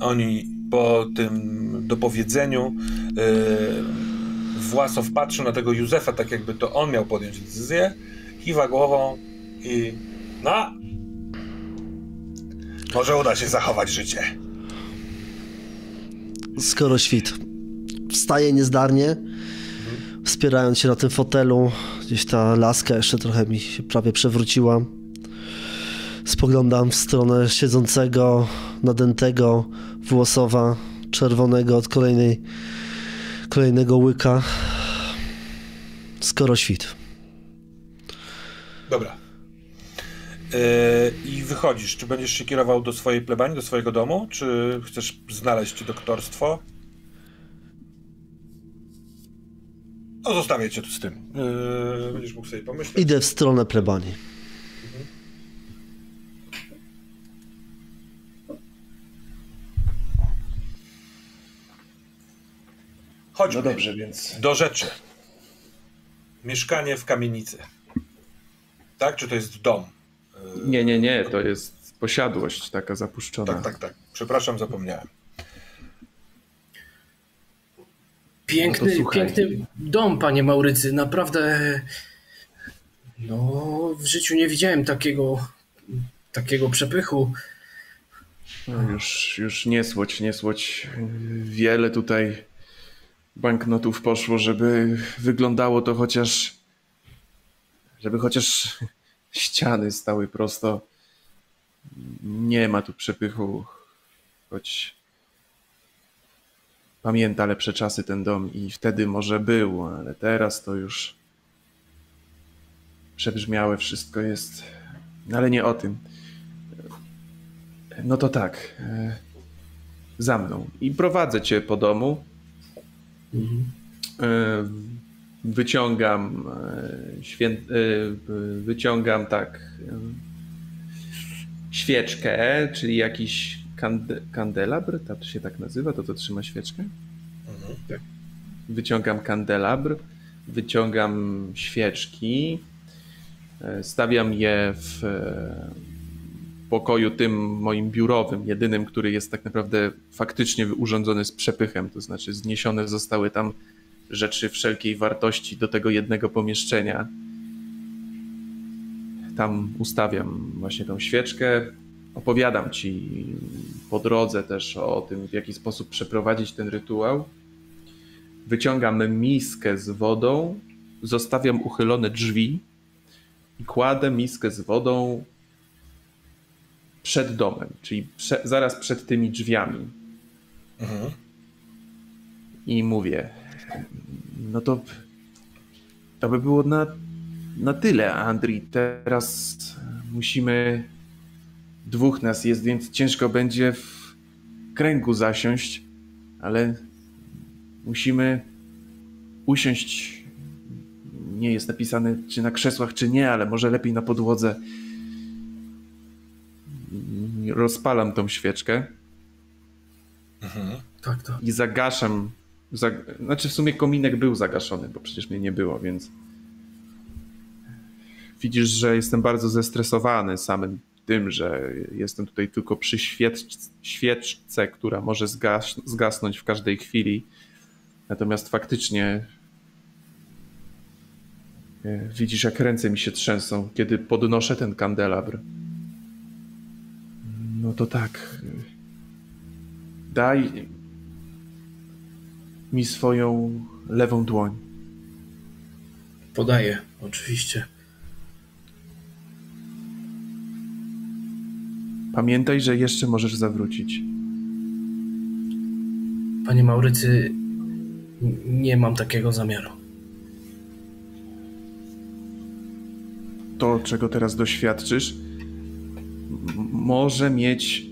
oni po tym dopowiedzeniu y, Własow patrzy na tego Józefa, tak jakby to on miał podjąć decyzję, kiwa głową i no, może uda się zachować życie skoro świt. Wstaje niezdarnie, wspierając się na tym fotelu. Gdzieś ta laska jeszcze trochę mi się prawie przewróciła. Spoglądam w stronę siedzącego, nadętego włosowa, czerwonego od kolejnej, kolejnego łyka. Skoro świt. Dobra. Yy, I wychodzisz. Czy będziesz się kierował do swojej plebanii, do swojego domu, czy chcesz znaleźć doktorstwo? No, zostawię cię tu z tym. Yy, będziesz mógł sobie pomyśleć. Idę w stronę plebanii. Mhm. Chodź. No dobrze, więc. Do rzeczy. Mieszkanie w kamienicy. Tak? Czy to jest dom? Nie, nie, nie, to jest posiadłość taka zapuszczona. Tak, tak, tak. Przepraszam, zapomniałem. Piękny, no piękny dom, panie Maurycy. Naprawdę. No, w życiu nie widziałem takiego, takiego przepychu. No już, już nie słoć, nie słoć. Wiele tutaj banknotów poszło, żeby wyglądało to chociaż. Żeby chociaż ściany stały prosto. Nie ma tu przepychu, choć pamięta lepsze czasy ten dom i wtedy może był, ale teraz to już przebrzmiałe wszystko jest. Ale nie o tym. No to tak. E, za mną. I prowadzę cię po domu. Mhm. E, wyciągam e, świę... E, wyciągam tak e, świeczkę, czyli jakiś kande... kandelabr, to się tak nazywa, to to trzyma świeczkę? Mhm. Tak. Wyciągam kandelabr, wyciągam świeczki stawiam je w pokoju tym moim biurowym, jedynym, który jest tak naprawdę faktycznie urządzony z przepychem, to znaczy zniesione zostały tam rzeczy wszelkiej wartości do tego jednego pomieszczenia. Tam ustawiam właśnie tą świeczkę, opowiadam ci po drodze też o tym, w jaki sposób przeprowadzić ten rytuał. Wyciągam miskę z wodą, zostawiam uchylone drzwi i kładę miskę z wodą przed domem, czyli prze, zaraz przed tymi drzwiami. Mhm. I mówię, no to to by było na, na tyle, Andri. Teraz musimy. Dwóch nas jest, więc ciężko będzie w kręgu zasiąść, ale musimy usiąść. Nie jest napisane, czy na krzesłach, czy nie, ale może lepiej na podłodze. Rozpalam tą świeczkę. Mhm. Tak, tak. I zagaszam Zag... Znaczy w sumie kominek był zagaszony, bo przecież mnie nie było, więc widzisz, że jestem bardzo zestresowany samym tym, że jestem tutaj tylko przy świecz... świeczce, która może zgas... zgasnąć w każdej chwili. Natomiast faktycznie e, widzisz, jak ręce mi się trzęsą, kiedy podnoszę ten kandelabr. No to tak. Daj, mi swoją lewą dłoń. Podaję, oczywiście. Pamiętaj, że jeszcze możesz zawrócić. Panie Maurycy, nie mam takiego zamiaru. To, czego teraz doświadczysz, może mieć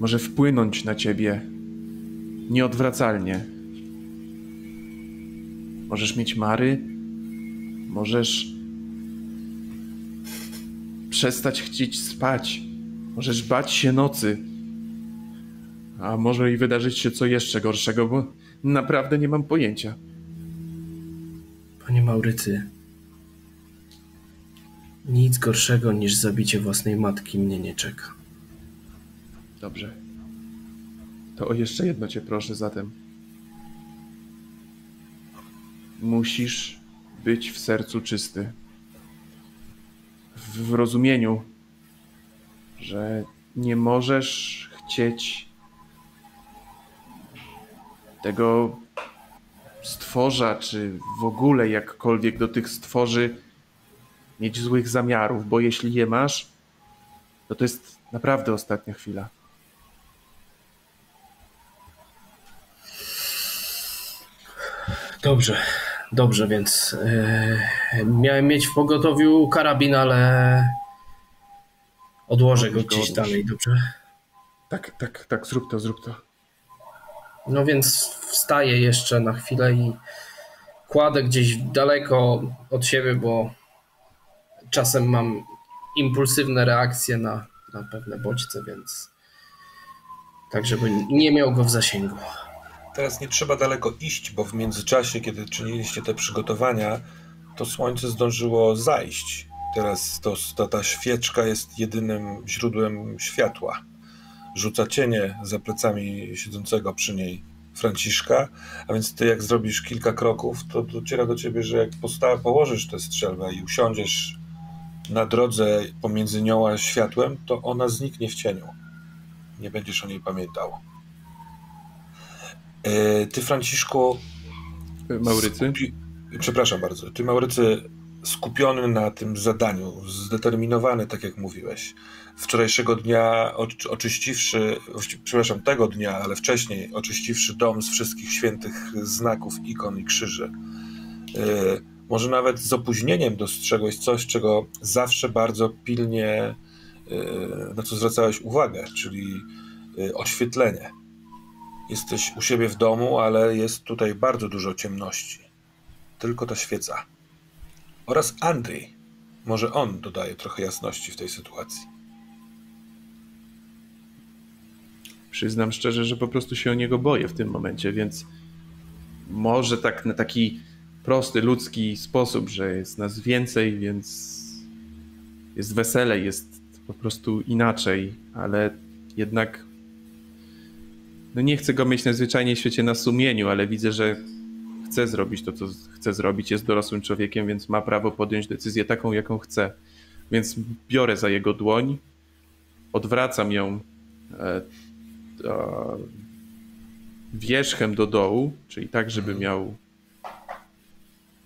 może wpłynąć na ciebie nieodwracalnie. Możesz mieć mary, możesz przestać chcieć spać, możesz bać się nocy, a może i wydarzyć się co jeszcze gorszego, bo naprawdę nie mam pojęcia. Panie Maurycy, nic gorszego niż zabicie własnej matki mnie nie czeka. Dobrze. To o jeszcze jedno cię proszę zatem. Musisz być w sercu czysty. W rozumieniu, że nie możesz chcieć tego stworza, czy w ogóle jakkolwiek do tych stworzy mieć złych zamiarów, bo jeśli je masz, to to jest naprawdę ostatnia chwila. Dobrze, dobrze, więc yy, miałem mieć w pogotowiu karabin, ale odłożę go gdzieś dalej, dobrze? Tak, tak, tak, zrób to, zrób to. No więc wstaję jeszcze na chwilę i kładę gdzieś daleko od siebie, bo czasem mam impulsywne reakcje na, na pewne bodźce, więc tak, żeby nie miał go w zasięgu. Teraz nie trzeba daleko iść, bo w międzyczasie, kiedy czyniliście te przygotowania, to słońce zdążyło zajść. Teraz to, ta, ta świeczka jest jedynym źródłem światła. Rzuca cienie za plecami siedzącego przy niej Franciszka, a więc ty jak zrobisz kilka kroków, to dociera do ciebie, że jak posta- położysz tę strzelbę i usiądziesz na drodze pomiędzy nią a światłem, to ona zniknie w cieniu. Nie będziesz o niej pamiętał. E, ty, Franciszku. Maurycy? Skupi... Przepraszam bardzo. Ty, Maurycy, skupiony na tym zadaniu, zdeterminowany, tak jak mówiłeś. Wczorajszego dnia oczyściwszy, przepraszam, tego dnia, ale wcześniej oczyściwszy dom z wszystkich świętych znaków, ikon i krzyży. E, może nawet z opóźnieniem dostrzegłeś coś, czego zawsze bardzo pilnie, e, na co zwracałeś uwagę, czyli oświetlenie Jesteś u siebie w domu, ale jest tutaj bardzo dużo ciemności. Tylko ta świeca. Oraz Andrzej. Może on dodaje trochę jasności w tej sytuacji. Przyznam szczerze, że po prostu się o niego boję w tym momencie, więc może tak na taki prosty, ludzki sposób, że jest nas więcej, więc jest weselej, jest po prostu inaczej, ale jednak no nie chcę go mieć najzwyczajniej w świecie na sumieniu, ale widzę, że chce zrobić to, co chce zrobić, jest dorosłym człowiekiem, więc ma prawo podjąć decyzję taką, jaką chce. Więc biorę za jego dłoń, odwracam ją e, wierzchem do dołu, czyli tak, żeby mhm. miał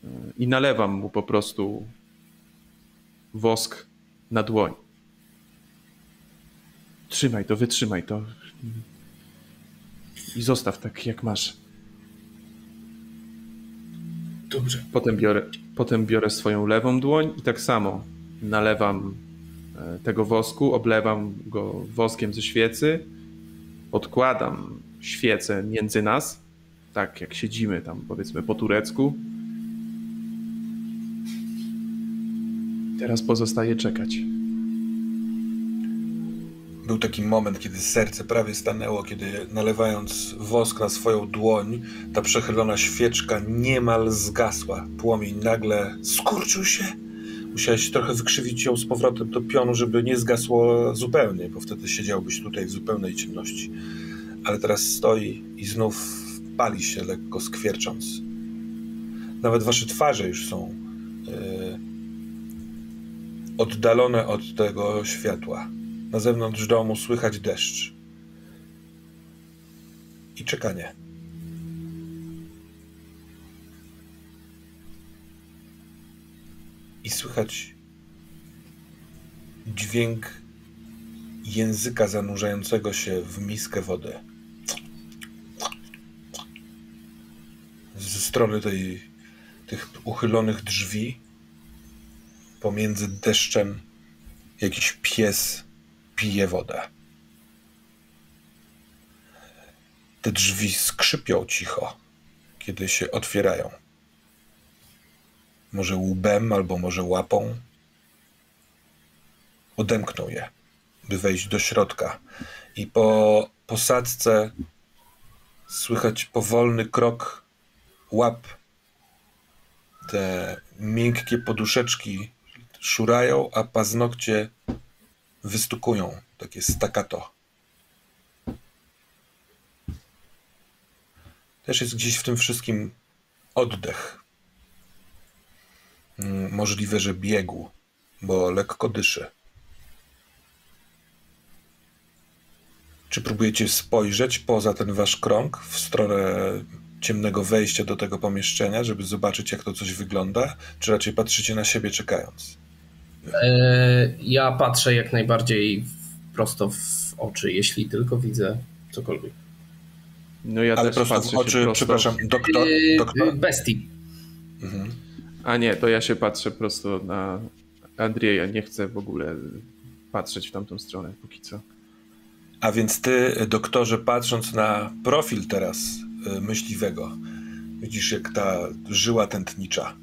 e, i nalewam mu po prostu wosk na dłoń. Trzymaj to, wytrzymaj to. I zostaw tak, jak masz. Dobrze. Potem biorę, potem biorę swoją lewą dłoń i tak samo nalewam e, tego wosku, oblewam go woskiem ze świecy, odkładam świecę między nas, tak jak siedzimy tam powiedzmy po turecku. Teraz pozostaje czekać. Był taki moment, kiedy serce prawie stanęło, kiedy nalewając wosk na swoją dłoń, ta przechylona świeczka niemal zgasła. Płomień nagle skurczył się. Musiałeś trochę wykrzywić ją z powrotem do pionu, żeby nie zgasło zupełnie, bo wtedy siedziałbyś tutaj w zupełnej ciemności. Ale teraz stoi i znów pali się lekko skwiercząc. Nawet wasze twarze już są yy, oddalone od tego światła. Na zewnątrz domu słychać deszcz i czekanie. I słychać dźwięk języka zanurzającego się w miskę wody. Ze strony tej, tych uchylonych drzwi, pomiędzy deszczem, jakiś pies pije wodę. Te drzwi skrzypią cicho, kiedy się otwierają. Może łbem, albo może łapą. Odemkną je, by wejść do środka. I po posadzce słychać powolny krok łap. Te miękkie poduszeczki szurają, a paznokcie wystukują takie staccato. Też jest gdzieś w tym wszystkim oddech. Mm, możliwe, że biegł, bo lekko dyszy. Czy próbujecie spojrzeć poza ten wasz krąg w stronę ciemnego wejścia do tego pomieszczenia, żeby zobaczyć, jak to coś wygląda? Czy raczej patrzycie na siebie czekając? E, ja patrzę jak najbardziej prosto w oczy, jeśli tylko widzę cokolwiek. No ja Ale prosto w oczy, prosto... przepraszam, doktor? E, doktor? Bestii. Mhm. A nie, to ja się patrzę prosto na Andrzeja. Nie chcę w ogóle patrzeć w tamtą stronę póki co. A więc ty, doktorze, patrząc na profil teraz e, myśliwego, widzisz jak ta żyła tętnicza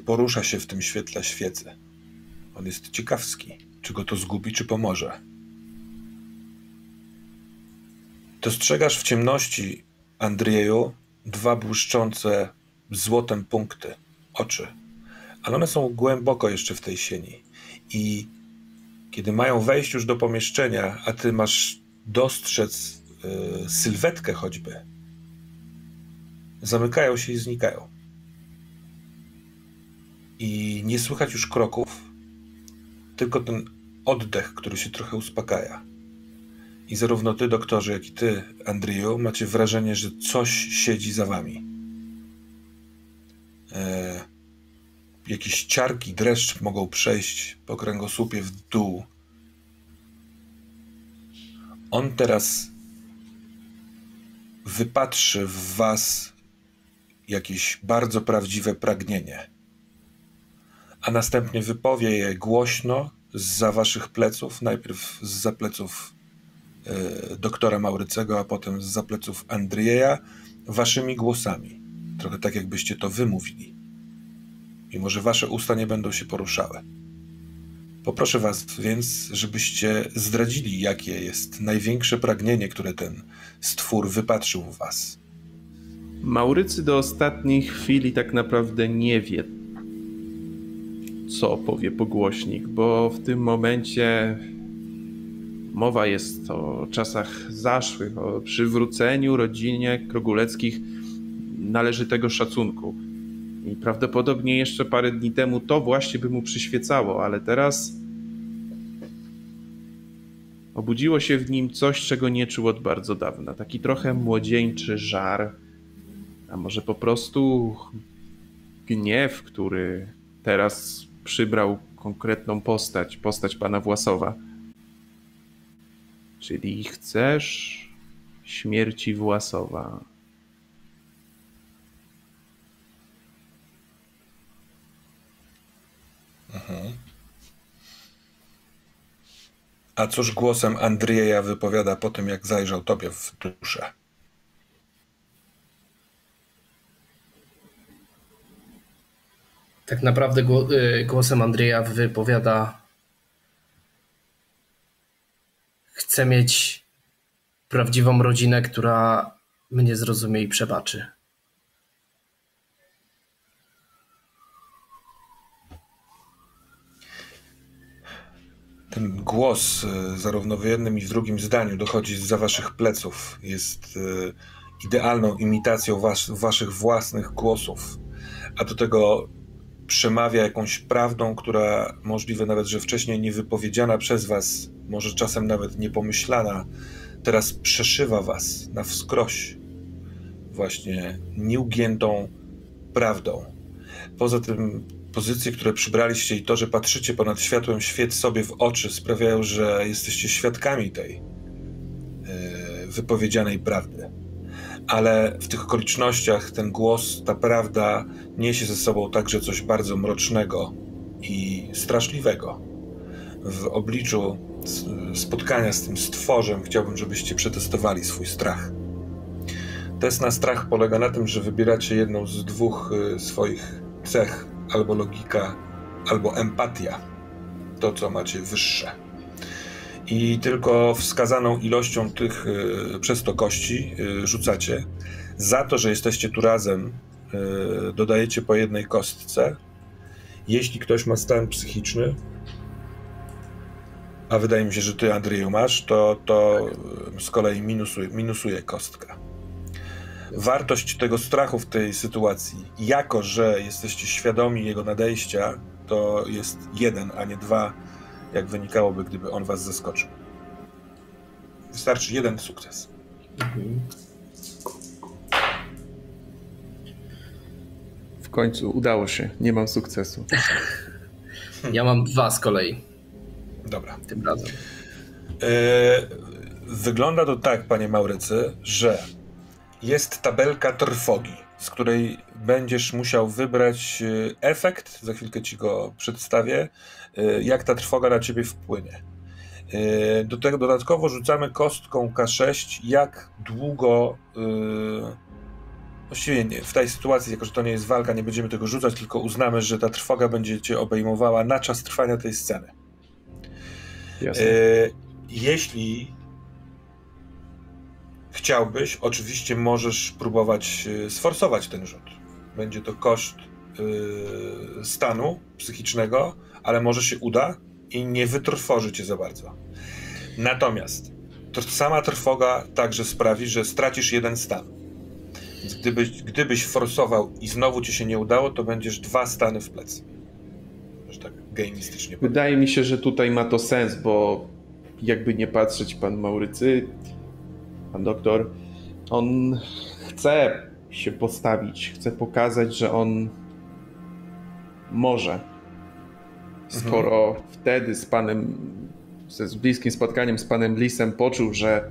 porusza się w tym świetle świecy. On jest ciekawski, czy go to zgubi, czy pomoże. Dostrzegasz w ciemności, Andrzeju, dwa błyszczące złotem punkty, oczy. Ale one są głęboko jeszcze w tej sieni. I kiedy mają wejść już do pomieszczenia, a ty masz dostrzec y, sylwetkę choćby, zamykają się i znikają. I nie słychać już kroków, tylko ten oddech, który się trochę uspokaja. I zarówno ty, doktorze, jak i ty, Andrzeju, macie wrażenie, że coś siedzi za wami. E, jakieś ciarki, dreszcz mogą przejść po kręgosłupie w dół. On teraz wypatrzy w was jakieś bardzo prawdziwe pragnienie a następnie wypowie je głośno za waszych pleców, najpierw z pleców y, doktora Maurycego, a potem z pleców Andrieja, waszymi głosami. Trochę tak, jakbyście to wymówili. Mimo, że wasze usta nie będą się poruszały. Poproszę was więc, żebyście zdradzili, jakie jest największe pragnienie, które ten stwór wypatrzył w was. Maurycy do ostatniej chwili tak naprawdę nie wie, co powie pogłośnik, bo w tym momencie mowa jest o czasach zaszłych, o przywróceniu rodzinie Kroguleckich należytego szacunku. I prawdopodobnie jeszcze parę dni temu to właśnie by mu przyświecało, ale teraz obudziło się w nim coś, czego nie czuł od bardzo dawna. Taki trochę młodzieńczy żar, a może po prostu gniew, który teraz przybrał konkretną postać, postać pana Własowa. Czyli chcesz śmierci Własowa. Mhm. A cóż głosem Andrzeja wypowiada po tym, jak zajrzał tobie w duszę? Tak naprawdę y, głosem Andrzeja wypowiada chcę mieć prawdziwą rodzinę, która mnie zrozumie i przebaczy. Ten głos, y, zarówno w jednym i w drugim zdaniu, dochodzi za waszych pleców. Jest y, idealną imitacją was, waszych własnych głosów. A do tego przemawia jakąś prawdą, która możliwe nawet, że wcześniej nie wypowiedziana przez was, może czasem nawet niepomyślana, teraz przeszywa was na wskroś właśnie nieugiętą prawdą. Poza tym pozycje, które przybraliście i to, że patrzycie ponad światłem świec sobie w oczy sprawiają, że jesteście świadkami tej yy, wypowiedzianej prawdy ale w tych okolicznościach ten głos, ta prawda niesie ze sobą także coś bardzo mrocznego i straszliwego. W obliczu spotkania z tym stworzem chciałbym, żebyście przetestowali swój strach. Test na strach polega na tym, że wybieracie jedną z dwóch y, swoich cech, albo logika, albo empatia. To, co macie wyższe i tylko wskazaną ilością tych y, przez to kości y, rzucacie. Za to, że jesteście tu razem, y, dodajecie po jednej kostce. Jeśli ktoś ma stan psychiczny, a wydaje mi się, że ty, Andrzeju, masz, to, to z kolei minusuje, minusuje kostka. Wartość tego strachu w tej sytuacji, jako że jesteście świadomi jego nadejścia, to jest jeden, a nie dwa jak wynikałoby, gdyby on was zaskoczył. Wystarczy jeden sukces. W końcu udało się. Nie mam sukcesu. Ja mam dwa z kolei. Dobra. Tym razem. Yy, wygląda to tak, panie Maurycy, że jest tabelka trwogi, z której będziesz musiał wybrać e, efekt. Za chwilkę ci go przedstawię. E, jak ta trwoga na ciebie wpłynie. E, do tego dodatkowo rzucamy kostką K6, jak długo. E, właściwie nie, w tej sytuacji, jako że to nie jest walka, nie będziemy tego rzucać, tylko uznamy, że ta trwoga będzie cię obejmowała na czas trwania tej sceny. Jasne. Jeśli chciałbyś, oczywiście możesz próbować sforsować ten rzut. Będzie to koszt stanu psychicznego, ale może się uda i nie wytrwoży cię za bardzo. Natomiast to sama trwoga także sprawi, że stracisz jeden stan. Więc gdybyś, gdybyś forsował i znowu ci się nie udało, to będziesz dwa stany w plecy. Że tak gamistycznie. Wydaje mi się, że tutaj ma to sens, bo jakby nie patrzeć, pan Maurycy, pan doktor, on chce się postawić, chce pokazać, że on może skoro mhm. wtedy z panem, z bliskim spotkaniem z panem Lisem poczuł, że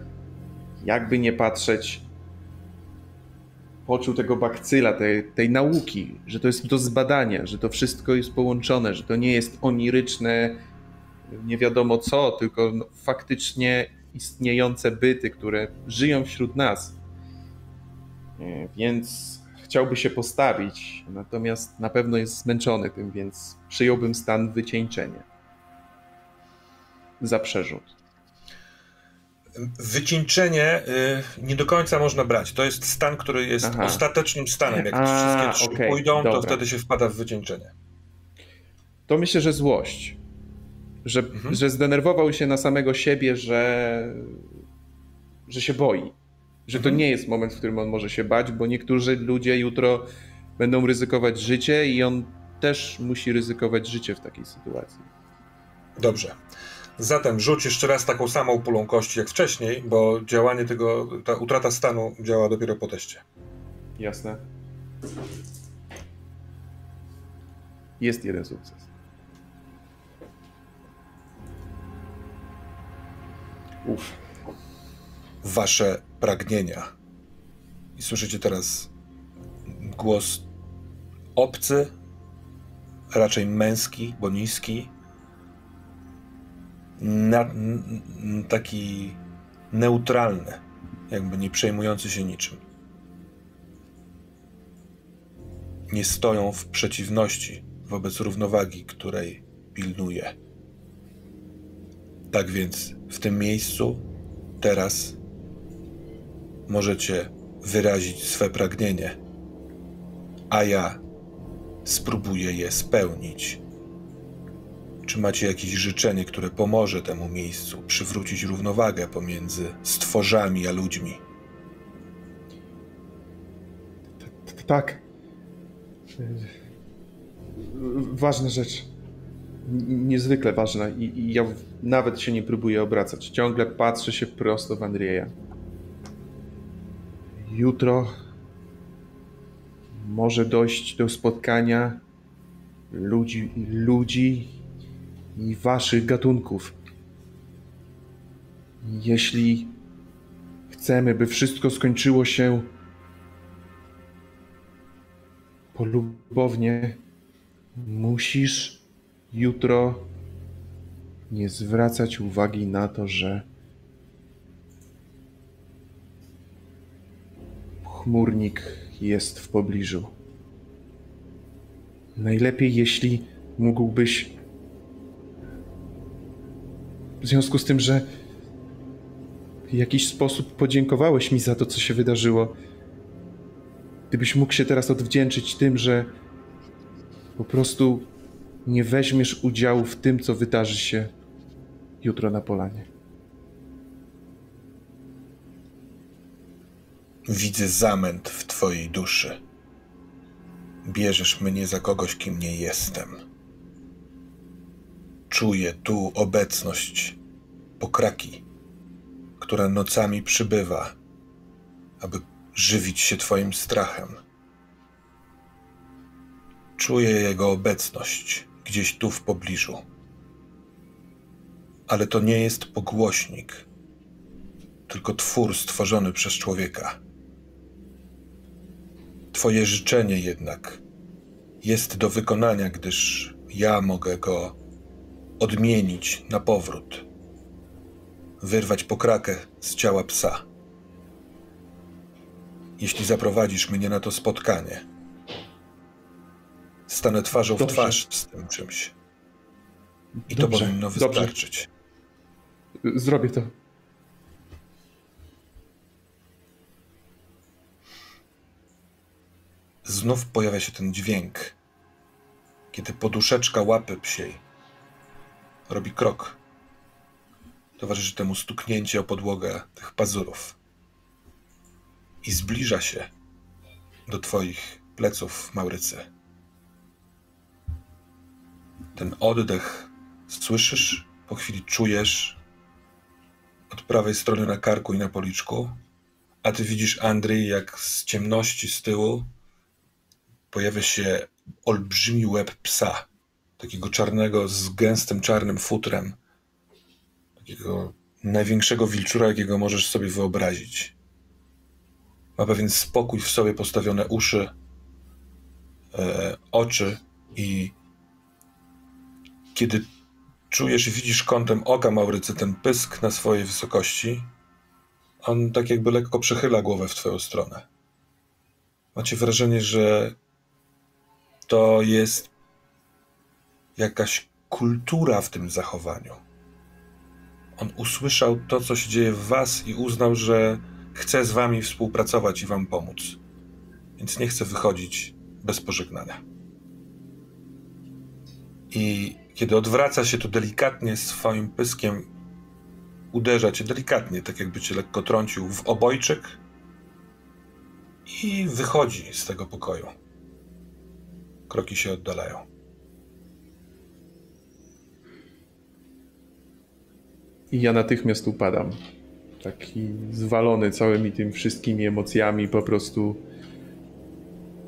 jakby nie patrzeć, poczuł tego bakcyla, tej, tej nauki, że to jest do zbadania, że to wszystko jest połączone, że to nie jest oniryczne, nie wiadomo co, tylko no, faktycznie istniejące byty, które żyją wśród nas. Więc chciałby się postawić, natomiast na pewno jest zmęczony tym, więc przyjąłbym stan wycieńczenia za przerzut. Wycieńczenie y, nie do końca można brać. To jest stan, który jest Aha. ostatecznym stanem. Jak A, wszystkie trzy okej, pójdą, to dobra. wtedy się wpada w wycieńczenie. To myślę, że złość. Że, Mhm. że zdenerwował się na samego siebie, że, że się boi. Że to Mhm. nie jest moment, w którym on może się bać, bo niektórzy ludzie jutro będą ryzykować życie i on też musi ryzykować życie w takiej sytuacji. Dobrze. Zatem rzuć jeszcze raz taką samą pulą kości jak wcześniej, bo działanie tego, ta utrata stanu działa dopiero po teście. Jasne. Jest jeden sukces. Uff. Wasze pragnienia. I słyszycie teraz głos obcy, raczej męski, bo niski. Na, taki neutralny, jakby nie przejmujący się niczym. Nie stoją w przeciwności wobec równowagi, której pilnuje. Tak więc w tym miejscu, teraz, możecie wyrazić swe pragnienie, a ja spróbuję je spełnić. Czy macie jakieś życzenie, które pomoże temu miejscu przywrócić równowagę pomiędzy stworzami a ludźmi? Tak. Ważna rzecz. Niezwykle ważna i, ja nawet się nie próbuję obracać. Ciągle patrzę się prosto w Andrzeja. Jutro może dojść do spotkania ludzi, ludzi i waszych gatunków. Jeśli chcemy, by wszystko skończyło się polubownie, musisz jutro nie zwracać uwagi na to, że chmurnik jest w pobliżu. Najlepiej, jeśli mógłbyś. W związku z tym, że w jakiś sposób podziękowałeś mi za to, co się wydarzyło. Gdybyś mógł się teraz odwdzięczyć tym, że po prostu nie weźmiesz udziału w tym, co wydarzy się jutro na polanie. Widzę zamęt w twojej duszy. Bierzesz mnie za kogoś, kim nie jestem. Czuję tu obecność pokraki, która nocami przybywa, aby żywić się twoim strachem. Czuję jego obecność gdzieś tu w pobliżu. Ale to nie jest pogłośnik, tylko twór stworzony przez człowieka. Twoje życzenie jednak jest do wykonania, gdyż ja mogę go odmienić na powrót. Wyrwać pokrakę z ciała psa. Jeśli zaprowadzisz mnie na to spotkanie, stanę twarzą w Dobrze. twarz z tym czymś. I to Dobrze, powinno dobrze. wystarczyć. Zrobię to. Znów pojawia się ten dźwięk, kiedy poduszeczka łapy psiej robi krok. Towarzyszy temu stuknięcie o podłogę tych pazurów. I zbliża się do twoich pleców, Maurycy. Ten oddech słyszysz, po chwili czujesz od prawej strony na karku i na policzku, a ty widzisz Andrzej, jak z ciemności z tyłu pojawia się olbrzymi łeb psa, takiego czarnego z gęstym czarnym futrem, takiego największego wilczura, jakiego możesz sobie wyobrazić. Ma pewien spokój w sobie postawione uszy, e, oczy i kiedy czujesz i widzisz kątem oka Maurycy ten pysk na swojej wysokości, on tak jakby lekko przechyla głowę w twoją stronę. Macie wrażenie, że to jest jakaś kultura w tym zachowaniu. On usłyszał to, co się dzieje w was i uznał, że chce z wami współpracować i wam pomóc. Więc nie chce wychodzić bez pożegnania. I kiedy odwraca się, to delikatnie swoim pyskiem uderza cię delikatnie, tak jakby cię lekko trącił w obojczyk i wychodzi z tego pokoju. Kroki się oddalają. I ja natychmiast upadam. Taki zwalony całymi tym wszystkimi emocjami, po prostu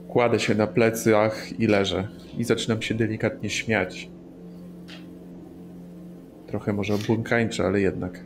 kładę się na plecach i leżę. I zaczynam się delikatnie śmiać. Trochę może obłąkańcze, ale jednak.